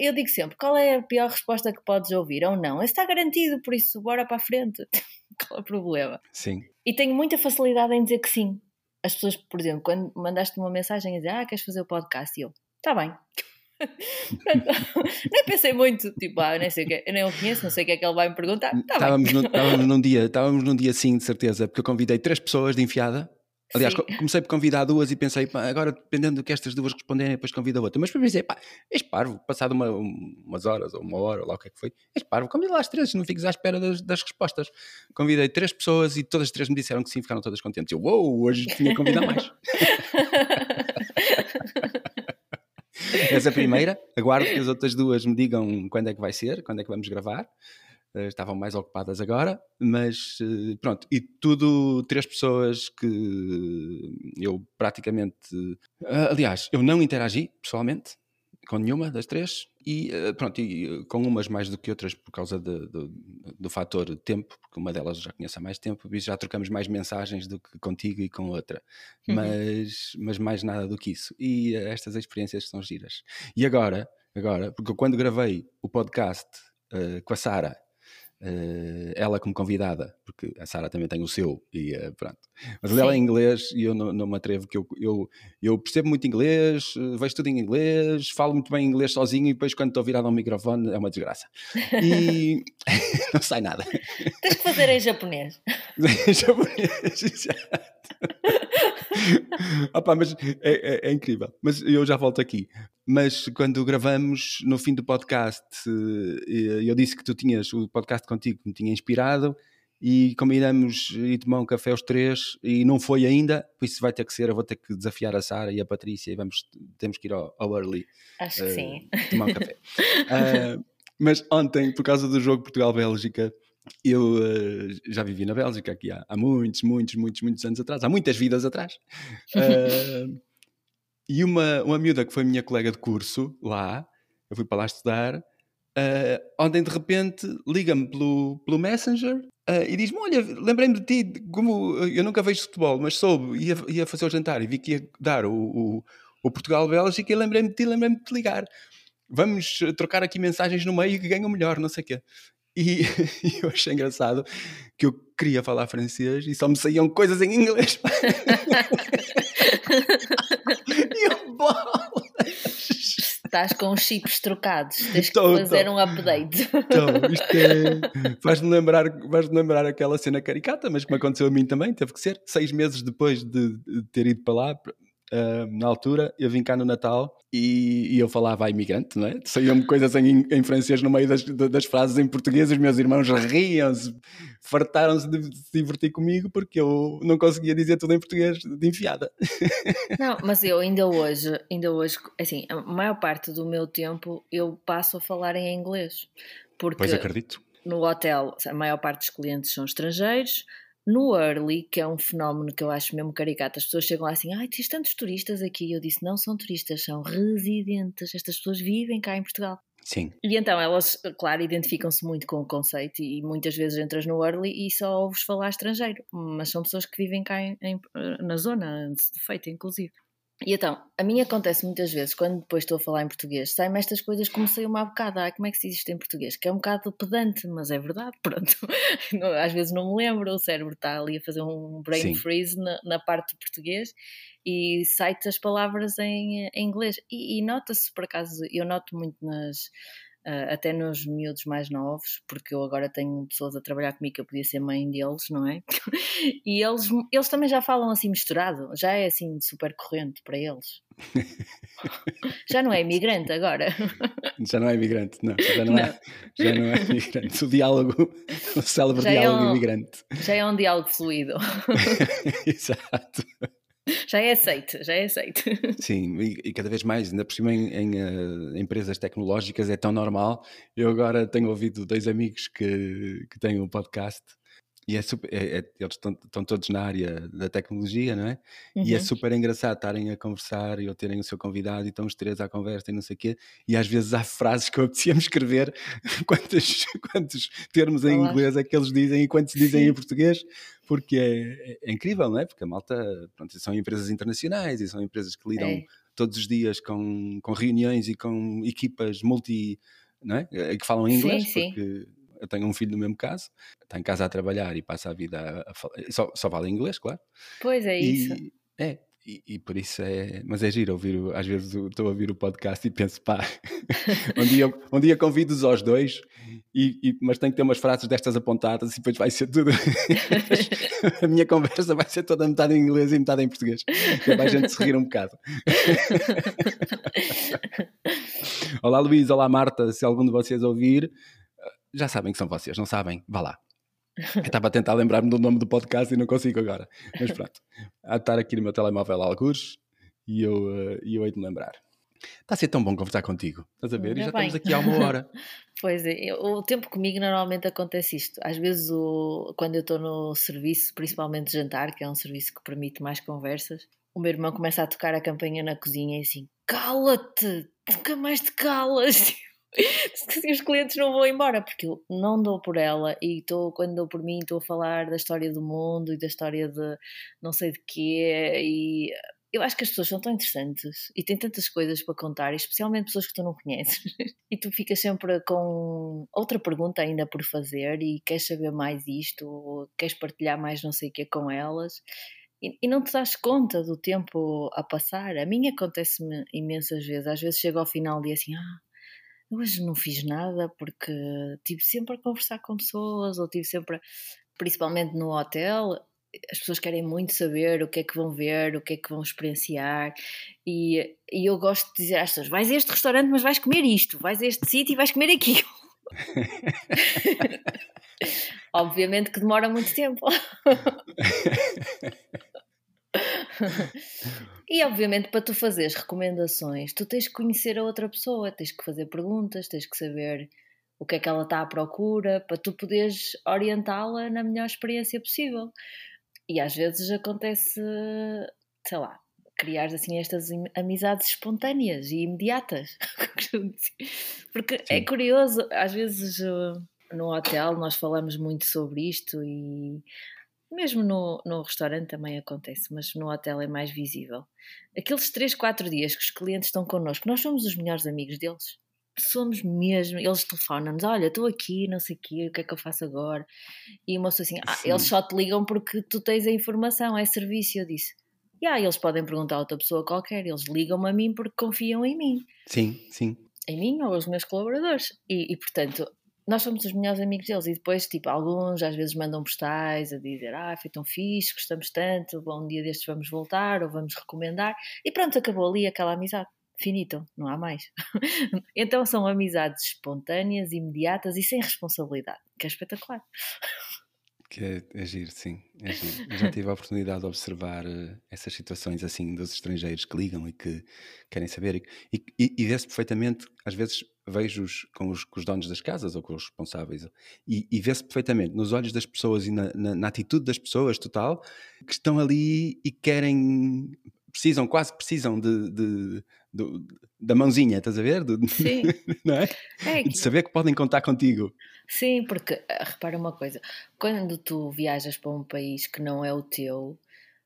eu digo sempre, qual é a pior resposta que podes ouvir ou não? Esse está garantido, por isso bora para a frente. qual é o problema? Sim. E tenho muita facilidade em dizer que sim. As pessoas, por exemplo, quando mandaste uma mensagem a dizer, ah, queres fazer o podcast? E eu, está bem nem pensei muito, tipo, ah, nem sei o que, eu nem o conheço, não sei o que é que ele vai me perguntar. Tá estávamos, no, estávamos, num dia, estávamos num dia sim, de certeza, porque eu convidei três pessoas de enfiada Aliás, comecei por convidar duas e pensei, pá, agora dependendo do que estas duas responderem, depois convido a outra. Mas depois pensei, pá, és parvo, passado uma, umas horas ou uma hora, ou lá o que é que foi, és parvo, convida lá as três, não fiques à espera das, das, respostas. Convidei três pessoas e todas as três me disseram que sim, ficaram todas contentes. Eu, uou, wow, hoje tinha que convidar mais. Essa é a primeira, aguardo que as outras duas me digam quando é que vai ser, quando é que vamos gravar. Uh, estavam mais ocupadas agora, mas uh, pronto, e tudo três pessoas que eu praticamente. Uh, aliás, eu não interagi pessoalmente com nenhuma das três, e pronto, e com umas mais do que outras por causa de, de, do fator tempo, porque uma delas já conheço há mais tempo, e já trocamos mais mensagens do que contigo e com outra, uhum. mas, mas mais nada do que isso. E estas experiências são giras. E agora, agora, porque quando gravei o podcast com a Sara Uh, ela como convidada, porque a Sara também tem o seu, e uh, pronto. Mas Sim. ela é em inglês e eu não, não me atrevo, que eu, eu, eu, percebo muito inglês, uh, vejo tudo em inglês, falo muito bem inglês sozinho e depois quando estou virado ao microfone é uma desgraça. E não sai nada. Tens que fazer em japonês. em japonês, exato. Opa, mas é, é, é, incrível. Mas eu já volto aqui. Mas quando gravamos no fim do podcast, eh, eu disse que tu tinhas o podcast contigo que me tinha inspirado e combinamos ir tomar um café os três e não foi ainda, por isso vai ter que ser, eu vou ter que desafiar a Sara e a Patrícia e vamos, temos que ir ao, ao Early. Acho uh, que sim. Tomar um café. uh, mas ontem, por causa do jogo Portugal-Bélgica, eu uh, já vivi na Bélgica aqui há, há, muitos, muitos, muitos, muitos anos atrás, há muitas vidas atrás. Uh, e uma, uma miúda que foi minha colega de curso lá, eu fui para lá estudar, uh, ontem de repente liga-me pelo, pelo Messenger e diz-me: Olha, lembrei-me de ti, como eu nunca vejo futebol, mas soube, ia, ia fazer o jantar e vi que ia dar o, o, o Portugal-Bélgica e lembrei-me de ti, lembrei-me de te ligar. Vamos trocar aqui mensagens no meio que ganham melhor, não sei o quê. E, e, eu achei engraçado que eu queria falar francês e só me saíam coisas em inglês. e eu, Estás com os chips trocados, tens que fazer um update. Então, isto é. Faz-me lembrar, faz lembrar aquela cena caricata, mas que me aconteceu a mim também, teve que ser. Seis meses depois de, de ter ido para lá, Uh, na altura, eu vim cá no Natal e, e eu falava imigrante, não é? Saíam-me coisas em, em, francês no meio das, das frases em português, os meus irmãos riam-se, fartaram-se de se divertir comigo porque eu não conseguia dizer tudo em português de enfiada. Não, mas eu ainda hoje, ainda hoje, assim, a maior parte do meu tempo eu passo a falar em inglês. Porque pois acredito. No hotel, a maior parte dos clientes são estrangeiros, no early, que é um fenómeno que eu acho mesmo caricato, as pessoas chegam lá assim, ai, tens tantos turistas aqui. Eu disse, não são turistas, são residentes. Estas pessoas vivem cá em Portugal. Sim. E então elas, claro, identificam-se muito com o conceito e muitas vezes entras no early e só ouves falar estrangeiro, mas são pessoas que vivem cá em, em, na zona, de feito, inclusive. E então, a mim acontece muitas vezes, quando depois estou a falar em português, saem-me estas coisas como saiu uma bocado, ah, como é que se diz isto em português? Que é um bocado pedante, mas é verdade, pronto. Às vezes não me lembro, o cérebro está ali a fazer um brain Sim. freeze na, na, parte do português e sai-te as palavras em, em inglês. E, e nota-se, por acaso, eu noto muito nas, uh, até nos miúdos mais novos, porque eu agora tenho pessoas a trabalhar comigo que eu podia ser mãe deles, não é? e eles, eles também já falam assim misturado, já é assim super corrente para eles. já não é imigrante agora. já não é imigrante, não. Já não, não. É, já não é imigrante. O diálogo, o célebre já diálogo é um, imigrante. Já é um diálogo fluido. Exato. Já é aceito, já é aceito. Sim, e, e cada vez mais, ainda por cima em, em uh, empresas tecnológicas é tão normal. Eu agora tenho ouvido dois amigos que, que têm um podcast e é super, é, é, eles estão, todos na área da tecnologia, não é? Uhum. E é uhum. super engraçado estarem a conversar e ou terem o seu convidado e estão os três à conversa e não sei o quê. E às vezes há frases que eu apetecia-me escrever, quantos, quantos termos em Olá. inglês é que eles dizem e quantos dizem em português, porque é, é, é, incrível, não é? Porque a malta, pronto, são empresas internacionais e são empresas que lidam é. todos os dias com, com reuniões e com equipas multi, não é? Que falam inglês, sim, porque sim eu tenho um filho no mesmo caso, está em casa a trabalhar e passa a vida a, a falar, só, só fala inglês, claro. Pois é e, isso. É, e, e, por isso é. Mas é giro ouvir. Às vezes estou a ouvir o podcast e penso, pá, um, dia, um dia convido-os aos dois, e, e, mas tenho que ter umas frases destas apontadas e depois vai ser tudo. a minha conversa vai ser toda metade em inglês e metade em português. Que é para a gente se rir um bocado. olá Luís, olá Marta, se algum de vocês ouvir, já sabem que são vocês, não sabem? Vá lá. Eu estava a tentar lembrar-me do nome do podcast e não consigo agora. Mas pronto, há de estar aqui no meu telemóvel alguns e eu, uh, eu hei de me lembrar. Está a ser tão bom conversar contigo, estás a ver? Ainda e já bem. estamos aqui há uma hora. pois é, o tempo comigo normalmente acontece isto. Às vezes, o, quando eu estou no serviço, principalmente jantar, que é um serviço que permite mais conversas, o meu irmão começa a tocar a campanha na cozinha e assim: cala-te, nunca mais te calas. os clientes não vão embora, porque eu não dou por ela e estou, quando dou por mim, estou a falar da história do mundo e da história de não sei de quê e eu acho que as pessoas são tão interessantes e têm tantas coisas para contar, especialmente pessoas que tu não conheces, e tu ficas sempre com outra pergunta ainda por fazer e queres saber mais isto, ou queres partilhar mais não sei o que com elas. E, e não te das conta do tempo a passar. A mim acontece-me imensas vezes. Às vezes chego ao final e assim, ah, hoje não fiz nada porque tive sempre a conversar com pessoas, ou tive sempre, principalmente no hotel, as pessoas querem muito saber o que é que vão ver, o que é que vão experienciar, e, e eu gosto de dizer às pessoas: vais a este restaurante, mas vais comer isto, vais a este sítio e vais comer aquilo. Obviamente que demora muito tempo. E obviamente para tu fazeres recomendações, tu tens que conhecer a outra pessoa, tens que fazer perguntas, tens que saber o que é que ela está à procura, para tu poderes orientá-la na melhor experiência possível. E às vezes acontece, sei lá, criar assim estas amizades espontâneas e imediatas. Porque é Sim. é curioso, às vezes eh, no hotel nós falamos muito sobre isto e mesmo no, no restaurante também acontece, mas no hotel é mais visível. Aqueles 3, 4 dias que os clientes estão connosco, nós somos os melhores amigos deles. Somos mesmo, eles telefonam-nos, olha, estou aqui, não sei o quê, o que é que eu faço agora? E uma pessoa assim, ah, eles só te ligam porque tu tens a informação, é serviço. Eu disse, e yeah, eles podem perguntar a outra pessoa qualquer, eles ligam-me a mim porque confiam em mim. Sim, sim. Em mim ou aos meus colaboradores. E, e portanto, nós somos os melhores amigos deles e depois, tipo, alguns às vezes mandam postais a dizer ah, foi tão fixe, gostamos tanto, bom, um dia destes vamos voltar ou vamos recomendar e pronto, acabou ali aquela amizade. Finito, não há mais. então são amizades espontâneas, imediatas e sem responsabilidade, que é espetacular. Que é, é giro, sim. É giro. Eu já tive a oportunidade de observar uh, essas situações assim dos estrangeiros que ligam e que querem saber. E, e, e vê-se perfeitamente, às vezes vejo-os com os, com os, donos das casas ou com os responsáveis e, e vê-se perfeitamente nos olhos das pessoas e na, na, na, atitude das pessoas total que estão ali e querem, precisam, quase precisam de, de, de da mãozinha, estás a ver? De, Sim. não é? é que... De saber que podem contar contigo. Sim, porque eh, repara uma coisa, quando tu viajas para um país que não é o teu,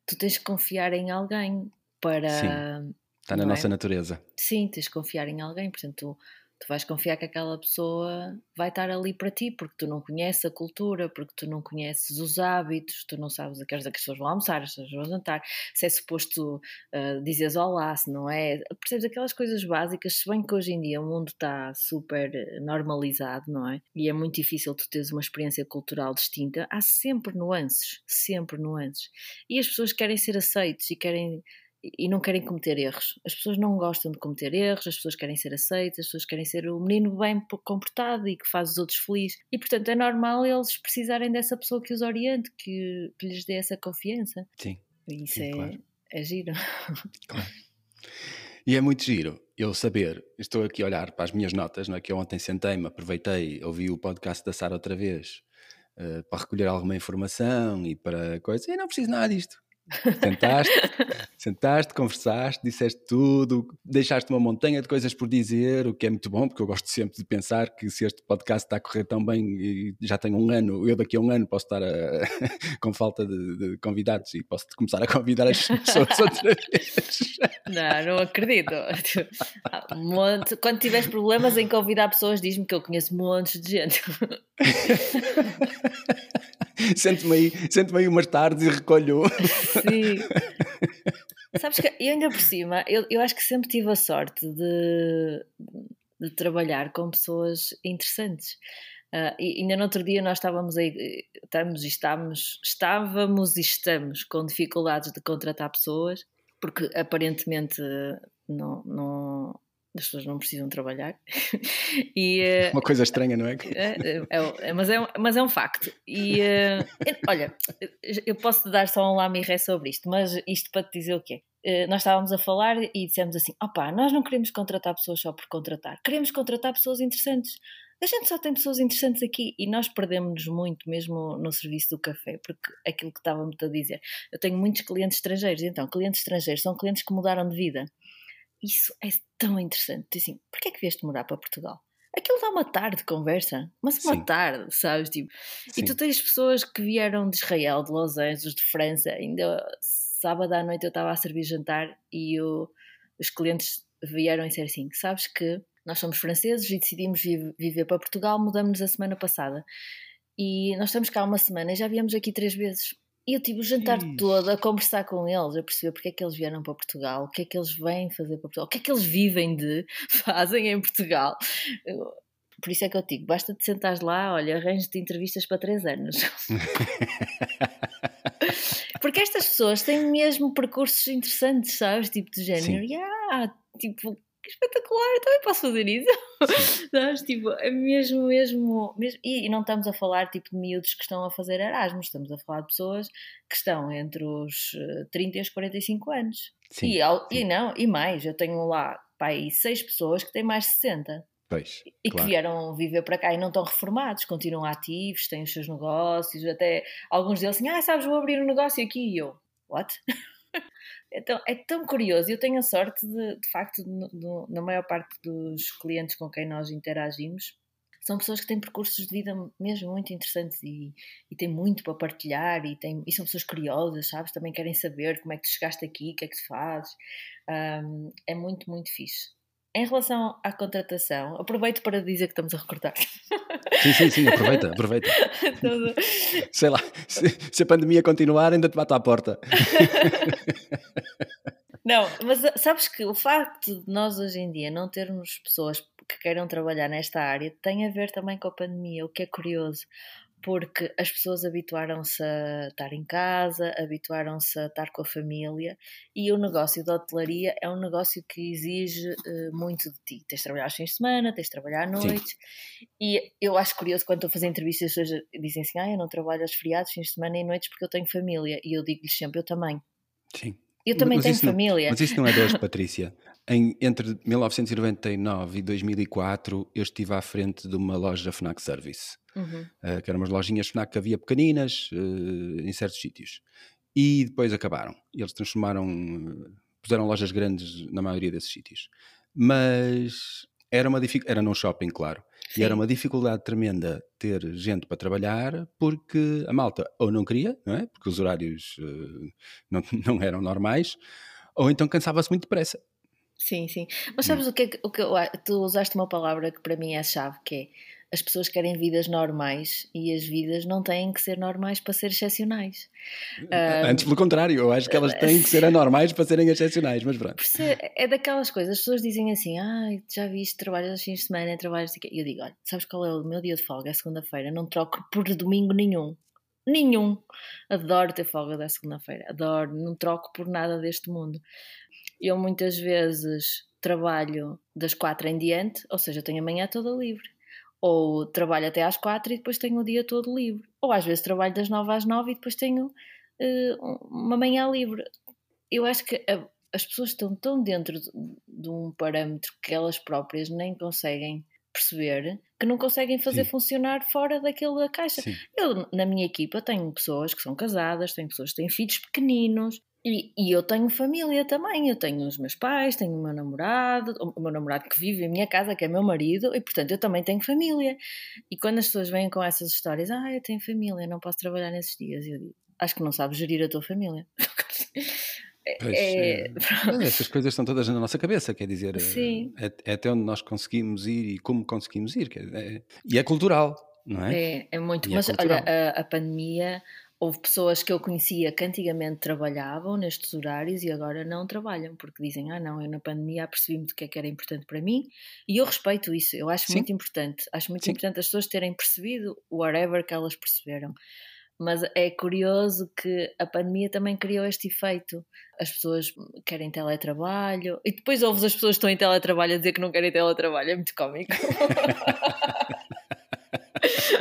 tu tens que confiar em alguém para. Sim. Está na nossa é? natureza. Sim, tens que confiar em alguém, portanto, tu vais confiar que aquela pessoa vai estar ali para ti, porque tu não conheces a cultura, porque tu não conheces os hábitos, tu não sabes a que as pessoas vão almoçar, as pessoas vão jantar, se é suposto uh, dizeres olá, se não é. Percebes aquelas coisas básicas, se bem que hoje em dia o mundo está super normalizado, não é? E é muito difícil tu teres uma experiência cultural distinta, há sempre nuances, sempre nuances. E as pessoas querem ser aceites e querem e não querem cometer erros. As pessoas não gostam de cometer erros, as pessoas querem ser aceitas, as pessoas querem ser o menino bem comportado e que faz os outros felizes. E portanto é normal eles precisarem dessa pessoa que os oriente, que, que lhes dê essa confiança. Sim. E isso sim, é, claro. é giro. Claro. E é muito giro eu saber, estou aqui a olhar para as minhas notas, não é? que eu ontem sentei-me, aproveitei, ouvi o podcast da Sara outra vez uh, para recolher alguma informação e para coisas, e não preciso nada disto Sentaste, sentaste, conversaste, disseste tudo, deixaste uma montanha de coisas por dizer, o que é muito bom, porque eu gosto sempre de pensar que se este podcast está a correr tão bem e já tenho um ano, eu daqui a um ano posso estar a, com falta de, de, convidados e posso começar a convidar as pessoas outra vez. Não, não acredito. Um monte, quando tiveres problemas em convidar pessoas, diz-me que eu conheço montes de gente. Sento-me aí, sento aí umas tardes e recolho. Sim. Sabes que eu ainda por cima, eu, eu acho que sempre tive a sorte de, de trabalhar com pessoas interessantes. Uh, e ainda no outro dia nós estávamos aí, estamos e estamos, estávamos e estamos com dificuldades de contratar pessoas, porque aparentemente não, não, as pessoas não precisam trabalhar. e, uh, Uma coisa estranha, não é? é, é, é mas, é um, mas é um facto. E uh, olha, eu posso dar só um lamiré sobre isto, mas isto para te dizer o quê? Uh, nós estávamos a falar e dissemos assim: opá, nós não queremos contratar pessoas só por contratar, queremos contratar pessoas interessantes. A gente só tem pessoas interessantes aqui e nós perdemos-nos muito mesmo no serviço do café, porque aquilo que estávamos a dizer. Eu tenho muitos clientes estrangeiros, então, clientes estrangeiros são clientes que mudaram de vida isso é tão interessante. Assim, porquê é que vieste morar para Portugal? Aquilo dá uma tarde de conversa, mas uma Sim. tarde, sabes? Tipo, e tu tens pessoas que vieram de Israel, de Los Angeles, de França. Ainda sábado à noite eu estava a servir jantar e eu, os clientes vieram e disseram assim: Sabes que nós somos franceses e decidimos viver para Portugal, mudamos-nos a semana passada. E nós estamos cá uma semana e já viemos aqui três vezes. E eu tive o jantar Isso. todo a conversar com eles, a perceber porque é que eles vieram para Portugal, o que é que eles vêm fazer para Portugal, o que é que eles vivem de, fazem em Portugal. Por isso é que eu digo, basta te sentares lá, olha, arranjo-te entrevistas para três anos. Porque estas pessoas têm mesmo percursos interessantes, sabes? Tipo de género, yeah, tipo, espetacular, eu também posso fazer isso. Sabes? Tipo, é mesmo, mesmo, mesmo. E, e, não estamos a falar tipo de miúdos que estão a fazer Erasmus, estamos a falar de pessoas que estão entre os 30 eh, e os 45 anos. Sim, e, sim. e não, e mais, eu tenho lá pai, seis pessoas que têm mais de 60. Pois, e claro. que vieram viver para cá e não estão reformados, continuam ativos, têm os seus negócios, até alguns deles assim, ah, sabes, vou abrir um negócio aqui e eu, what? Então, é tão curioso. Eu tenho a sorte de, de facto, no, no, na maior parte dos clientes com quem nós interagimos, são pessoas que têm percursos de vida mesmo muito interessantes e, e têm muito para partilhar e, têm, e são pessoas curiosas, sabes? Também querem saber como é que tu chegaste aqui, o que é que tu fazes. Um, é muito, muito fixe. Em relação à contratação, aproveito para dizer que estamos a recortar. Sim, sim, sim, aproveita, aproveita. Sei lá, se, se, a pandemia continuar, ainda te bato à porta. Não, mas sabes que o facto de nós hoje em dia não termos pessoas que queiram trabalhar nesta área tem a ver também com a pandemia, o que é curioso porque as pessoas habituaram-se a estar em casa, habituaram-se a estar com a família e o negócio da hotelaria é um negócio que exige uh, muito de ti. Tens de trabalhar aos fins de semana, tens de trabalhar à noite Sim. e eu acho curioso quando estou a fazer entrevistas, as pessoas dizem assim: ah, eu não trabalho aos feriados, fins de semana e noites porque eu tenho família e eu digo-lhes sempre: eu também. Sim. Eu também mas tenho família. Não, mas isso não é de hoje, Patrícia. Em, entre 1999 e 2004, eu estive à frente de uma loja Fnac Service, uhum. uh, que eram umas lojinhas Fnac que havia pequeninas uh, em certos sítios. E depois acabaram. Eles transformaram, puseram lojas grandes na maioria desses sítios. Mas era uma era num shopping, claro. Sim. E era uma dificuldade tremenda ter gente para trabalhar porque a malta ou não queria, não é? Porque os horários uh, não, não eram normais, ou então cansava-se muito depressa. Sim, sim. Mas sabes hum. o que, é, o que tu usaste uma palavra que para mim é a chave, que é as pessoas querem vidas normais e as vidas não têm que ser normais para ser excepcionais. Antes, pelo contrário, eu acho que elas têm que ser anormais para serem excepcionais, mas pronto. É daquelas coisas, as pessoas dizem assim: ah, já viste, trabalhas aos fins de semana, trabalhas. E eu digo: olha, sabes qual é o meu dia de folga? É segunda-feira, não troco por domingo nenhum. Nenhum. Adoro ter folga da segunda-feira, adoro, não troco por nada deste mundo. Eu muitas vezes trabalho das quatro em diante, ou seja, tenho a manhã toda livre ou trabalho até às quatro e depois tenho o dia todo livre. Ou às vezes trabalho das nove às nove e depois tenho uh, uma manhã livre. Eu acho que a, as pessoas estão tão dentro de, de, um parâmetro que elas próprias nem conseguem perceber que não conseguem fazer Sim. funcionar fora daquela caixa. Sim. Eu, na minha equipa, tenho pessoas que são casadas, tenho pessoas que têm filhos pequeninos, e, e, eu tenho família também, eu tenho os meus pais, tenho o meu namorado, o meu namorado que vive em minha casa, que é meu marido, e portanto eu também tenho família. E quando as pessoas vêm com essas histórias, ah, eu tenho família, não posso trabalhar nesses dias, eu digo, acho que não sabes gerir a tua família. Pois, é, é, essas coisas estão todas na nossa cabeça, quer dizer, é, é, até onde nós conseguimos ir e como conseguimos ir, é, e é cultural, não é? É, é muito, é mas olha, a, a pandemia houve pessoas que eu conhecia que antigamente trabalhavam nestes horários e agora não trabalham, porque dizem, ah não, eu na pandemia apercebi-me do que é que era importante para mim e eu respeito isso, eu acho Sim. muito importante, acho muito Sim. importante as pessoas terem percebido whatever que elas perceberam. Mas é curioso que a pandemia também criou este efeito. As pessoas querem teletrabalho e depois ouves as pessoas que estão em teletrabalho a dizer que não querem teletrabalho. É muito cómico.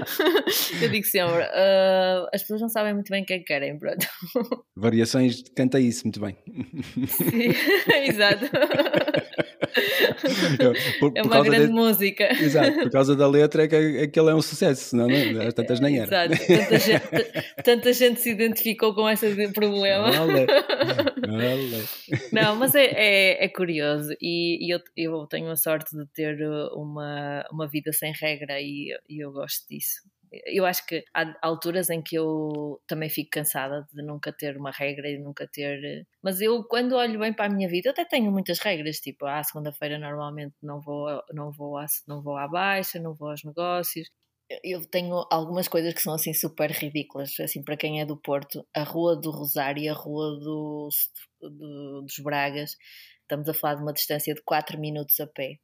Eu digo sempre, uh, as pessoas não sabem muito bem o que é que querem, pronto. Variações canta isso muito bem. Sim, exato. por, é uma grande de... música. Exato, por causa da letra é que aquele é um sucesso, senão não, às tantas nem era. Exato, tanta gente, tanta gente se identificou com esse problema. Olé. Olé. Não, mas é, é, é curioso e, e, eu, eu tenho a sorte de ter uma, uma vida sem regra e, e eu gosto disso. Eu acho que há alturas em que eu também fico cansada de nunca ter uma regra e nunca ter. Mas eu, quando olho bem para a minha vida, eu até tenho muitas regras, tipo, à segunda-feira normalmente não vou, não, vou à, não vou à baixa, não vou aos negócios. Eu tenho algumas coisas que são assim super ridículas, assim, para quem é do Porto, a Rua do Rosário e a Rua do, do, dos Bragas, estamos a falar de uma distância de 4 minutos a pé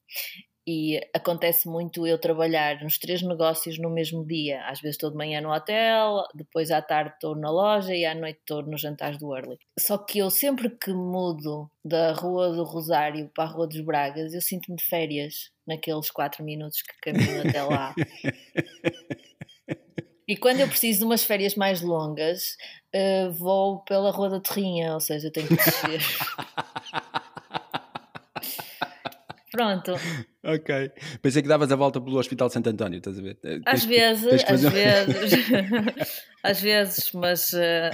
e acontece muito eu trabalhar nos três negócios no mesmo dia. Às vezes estou de manhã no hotel, depois à tarde estou na loja e à noite estou nos jantares do Early. Só que eu sempre que mudo da Rua do Rosário para a Rua dos Bragas, eu sinto-me de férias naqueles quatro minutos que caminho até lá. E quando eu preciso de umas férias mais longas, uh, vou pela Rua da Terrinha, ou seja, tenho que descer. Pronto. Ok. Pensei que davas a volta pelo Hospital Santo António, estás a ver? Eh, às tens, vezes, às vezes. às vezes, mas, uh,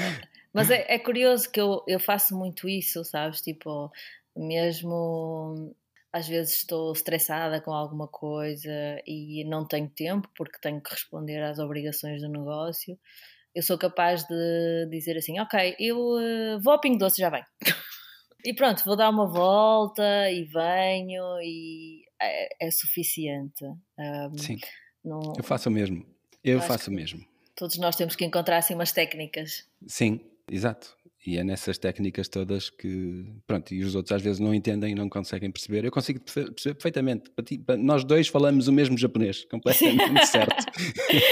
mas é, é, curioso que eu, eu faço muito isso, sabes? Tipo, mesmo às vezes estou estressada com alguma coisa e não tenho tempo porque tenho que responder às obrigações do negócio. Eu sou capaz de dizer assim: Ok, eu uh, vou ao Pingo Doce, já vem. E pronto, vou dar uma volta e venho e é, é suficiente. Um, Sim. Não... Eu faço o mesmo. Eu faço o mesmo. Todos nós temos que encontrar assim umas técnicas. Sim, exato. E é nessas técnicas todas que, pronto, e os outros às vezes não entendem e não conseguem perceber. Eu consigo perceber perfeitamente. Nós dois falamos o mesmo japonês, completamente certo.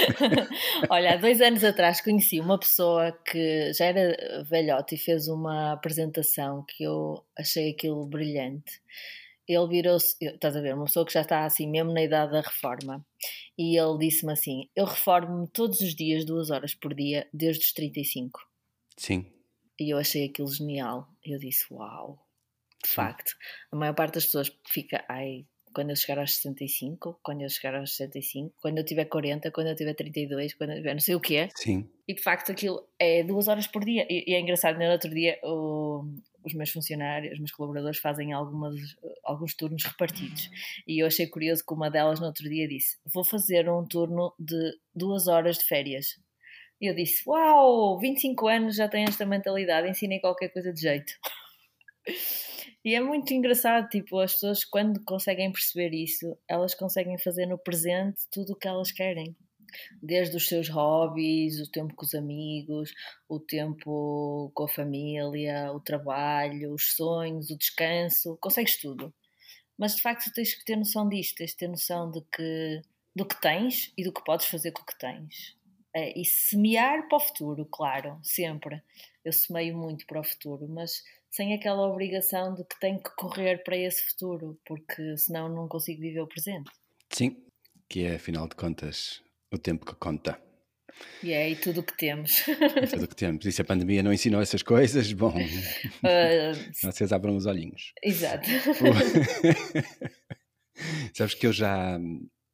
Olha, há dois anos atrás conheci uma pessoa que já era velhote e fez uma apresentação que eu achei aquilo brilhante. Ele virou-se, estás a ver, uma pessoa que já está assim mesmo na idade da reforma. E ele disse-me assim: Eu reformo-me todos os dias, duas horas por dia, desde os 35. Sim e eu achei aquilo genial. Eu disse, uau, de facto. A maior parte das pessoas fica, ai, quando eu chegar aos 65, quando eu chegar aos 65, quando eu tiver 40, quando eu tiver 32, quando eu tiver não sei o que é. Sim. E de facto aquilo é duas horas por dia. E, e é engraçado, no outro dia o, os meus funcionários, os meus colaboradores fazem algumas, alguns turnos repartidos. E eu achei curioso que uma delas no outro dia disse: Vou fazer um turno de duas horas de férias. Eu disse: Uau, 25 anos já tem esta mentalidade, ensinei qualquer coisa de jeito. e é muito engraçado, tipo, as pessoas quando conseguem perceber isso, elas conseguem fazer no presente tudo o que elas querem. Desde os seus hobbies, o tempo com os amigos, o tempo com a família, o trabalho, os sonhos, o descanso, consegues tudo. Mas de facto tens que ter noção disto, tens que ter noção de que, do que tens e do que podes fazer com o que tens e semear para o futuro, claro, sempre. Eu semeio muito para o futuro, mas sem aquela obrigação de que tenho que correr para esse futuro, porque senão não consigo viver o presente. Sim, que é afinal de contas o tempo que conta. E é aí tudo o que temos. É tudo o que temos. E se a pandemia não ensinou essas coisas, bom, uh, vocês abram os olhinhos. Exato. Sabes que eu já,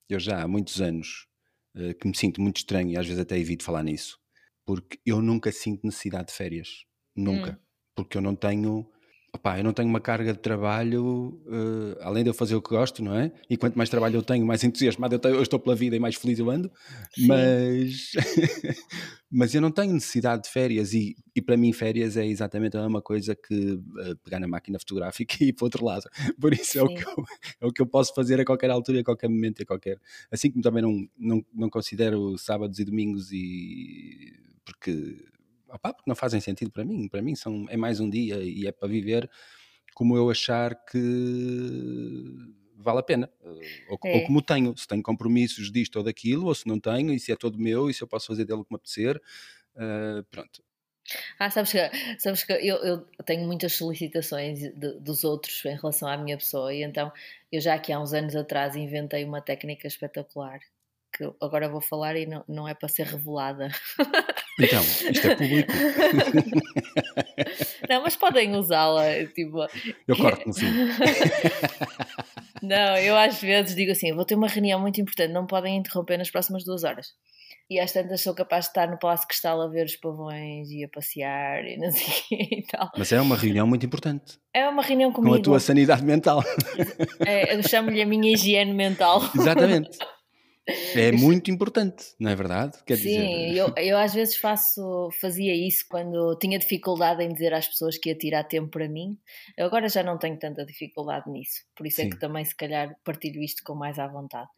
eu já há muitos anos eh, que me sinto muito estranho e às vezes até evito falar nisso, porque eu nunca sinto necessidade de férias. Nunca. Hum. Porque eu não tenho. Opá, eu não tenho uma carga de trabalho, uh, além de eu fazer o que gosto, não é? E quanto mais trabalho eu tenho, mais entusiasmado eu, tenho, eu estou pela vida e mais feliz eu ando. Sim. Mas, mas eu não tenho necessidade de férias e, e para mim férias é exatamente a mesma coisa que uh, pegar na máquina fotográfica e ir para o outro lado. Por isso é o, que eu, é o que eu posso fazer a qualquer altura, a qualquer momento, a qualquer. Assim como também não, não, não considero sábados e domingos e porque opá, porque não fazem sentido para mim. Para mim são, é mais um dia e é para viver como eu achar que vale a pena. Ou, é. ou, como tenho, se tenho compromissos disto ou daquilo, ou se não tenho, e se é todo meu, e se eu posso fazer dele o que me apetecer. Uh, pronto. Ah, sabes que, sabes que eu, eu tenho muitas solicitações de, dos outros em relação à minha pessoa, e então eu já aqui há uns anos atrás inventei uma técnica espetacular que agora vou falar e não, não é para ser revelada. Então, isto é público. Não, mas podem usá-la. Tipo... Eu corto no fim. Não, eu às vezes digo assim: vou ter uma reunião muito importante, não podem interromper nas próximas duas horas. E às tantas sou capaz de estar no Palácio Cristal a ver os pavões e a passear e não sei e tal. Mas é uma reunião muito importante. É uma reunião comigo. Com a tua sanidade mental. É, eu chamo-lhe a minha higiene mental. Exatamente. É muito importante, não é verdade? Quer Sim, dizer... eu, eu às vezes faço, fazia isso quando tinha dificuldade em dizer às pessoas que ia tirar tempo para mim. Eu agora já não tenho tanta dificuldade nisso, por isso Sim. é que também se calhar partilho isto com mais à vontade.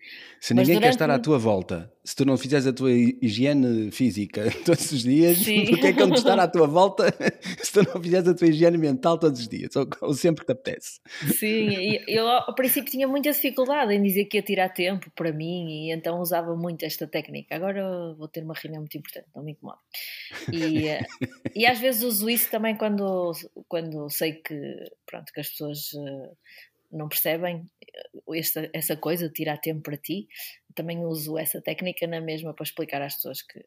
Se Mas ninguém quer estar à tua volta, se tu não fizeres a tua higiene física todos os dias, porque é que vão estar à tua volta se tu não fizeres a tua higiene mental todos os dias, ou, ou sempre que te apetece? Sim, eu ao princípio tinha muita dificuldade em dizer que ia tirar tempo para mim e então usava muito esta técnica. Agora vou ter uma reunião muito importante, não me incomoda. E, e às vezes uso isso também quando, quando sei que, pronto, que as pessoas eh, não percebem esta, essa coisa tirar tempo para ti. Também uso essa técnica na mesma para explicar às pessoas que.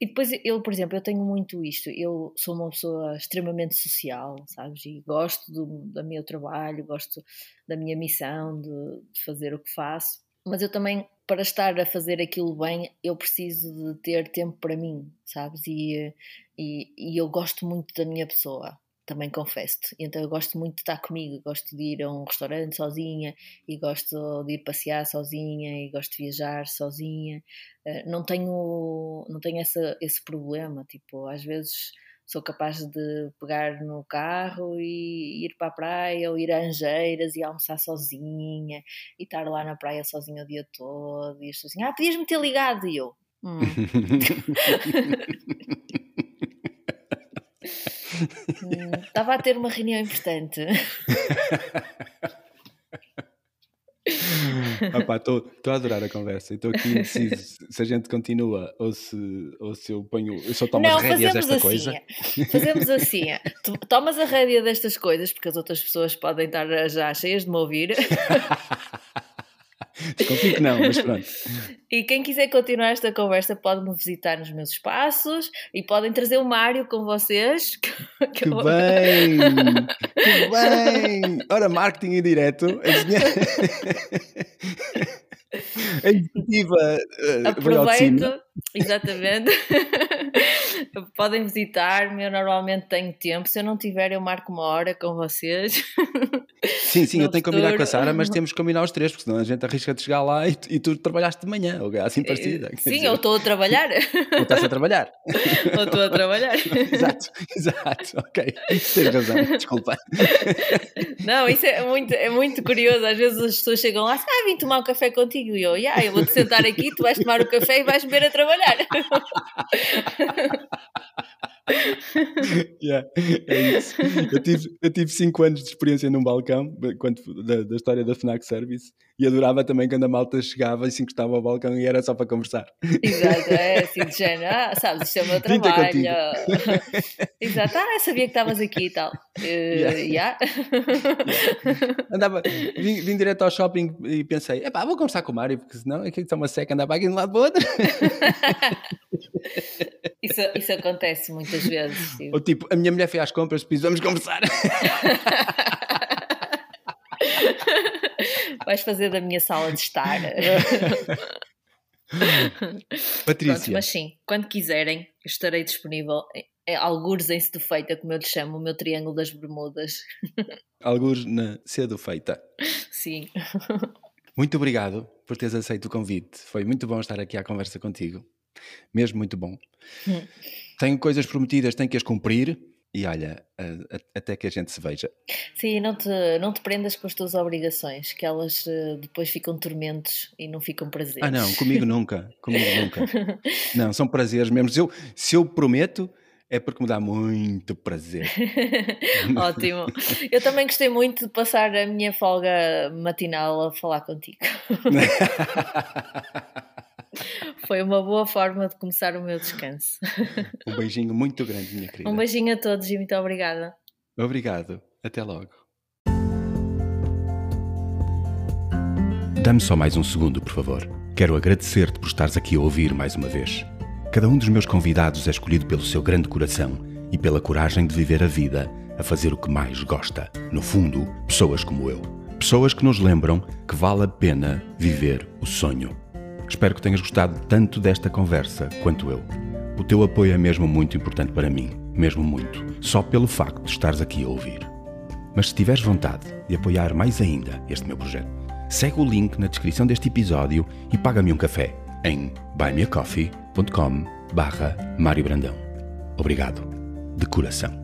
E depois eu, por exemplo, eu tenho muito isto. Eu sou uma pessoa extremamente social, sabes? E gosto do, do meu trabalho, gosto da minha missão, de, de fazer o que faço mas eu também, para estar a fazer aquilo bem, eu preciso de ter tempo para mim, sabes? E, e, e eu gosto muito da minha pessoa, também confesso-te. Então eu gosto muito de estar comigo, gosto de ir a um restaurante sozinha e gosto de ir passear sozinha e gosto de viajar sozinha. Eh, não tenho, não tenho essa, esse problema, tipo, às vezes sou capaz de pegar no carro e ir para a praia ou ir a Angeiras e almoçar sozinha e estar lá na praia sozinha o dia todo e as pessoas assim, ah, podias-me ter ligado e eu. Hum. Estava hum, a ter uma reunião importante. Estou a adorar a conversa. Estou aqui indeciso se a gente continua ou se, ou se eu ponho. Eu só tomo Não, as rédeas desta assim, coisa. Fazemos assim: tu tomas a rédea destas coisas, porque as outras pessoas podem estar já cheias de me ouvir. Desconfio que não, mas pronto. E quem quiser continuar esta conversa pode me visitar nos meus espaços e podem trazer o Mário com vocês. Que, que bem! que bem! Ora, marketing em direto. A executiva uh, Aproveito, exatamente. Podem visitar-me, eu normalmente tenho tempo. Se eu não tiver, eu marco uma hora com vocês. Sim, sim, eu tenho que combinar com a Sara, mas temos que combinar os três, porque senão a gente arrisca de chegar lá e, e tu trabalhaste de manhã, ou assim eh, parecida. Sim, dizer, eu estou a trabalhar. Ou estás a trabalhar. Ou estou a trabalhar. Exato, exato, ok. Tens razão, desculpa. Não, isso é muito, é muito curioso. Às vezes as pessoas chegam lá, ah, vim tomar um café contigo. E eu, yeah, eu vou-te sentar aqui, tu vais tomar o café e vais beber a trabalhar. yeah, é isso. Eu tive, eu tive cinco anos de experiência num balcão quando, da, da, história da FNAC Service e adorava também quando a malta chegava e se encostava ao balcão e era só para conversar. Exato, é assim de género, ah, sabes, isto é o meu trabalho. Exato, ah, sabia que estavas aqui e tal. Uh, yeah. Yeah. yeah. Andava, vim, vim direto ao shopping e pensei, epá, vou conversar com o Mário, porque senão aqui está uma seca, andava aqui de um lado para o outro. Isso, isso acontece muitas vezes. Tipo. Ou tipo, a minha mulher foi às compras, precisamos conversar. Vais fazer da minha sala de estar. Patrícia. Pronto, mas sim, quando quiserem, estarei disponível. É, algures em Cedo Feita, como eu lhe chamo, o meu Triângulo das Bermudas. Algures na Cedo Feita. Sim. Muito obrigado por teres aceito o convite. Foi muito bom estar aqui à conversa contigo. Mesmo muito bom. Hum. Tenho coisas prometidas, tenho que as cumprir. E olha, até que a gente se veja. Sim, não te, não te prendas com as tuas obrigações, que elas eh, depois ficam tormentos e não ficam prazeres. Ah, não, comigo nunca. Comigo nunca. Não, são prazeres mesmo. Se eu, se eu prometo, é porque me dá muito prazer. Ótimo. Eu também gostei muito de passar a minha folga matinal a falar contigo. Foi uma boa forma de começar o meu descanso. Um beijinho muito grande, minha querida. Um beijinho a todos e muito obrigada. Obrigado. Até logo. Dá-me só mais um segundo, por favor. Quero agradecer-te por estares aqui a ouvir mais uma vez. Cada um dos meus convidados é escolhido pelo seu grande coração e pela coragem de viver a vida a fazer o que mais gosta. No fundo, pessoas como eu. Pessoas que nos lembram que vale a pena viver o sonho. Espero que tenhas gostado tanto desta conversa quanto eu. O teu apoio é mesmo muito importante para mim, mesmo muito, só pelo facto de estares aqui a ouvir. Mas se tiveres vontade de apoiar mais ainda este meu projeto, segue o link na descrição deste episódio e paga-me um café em buymeacoffee.com barra Mário Brandão. Obrigado, de coração.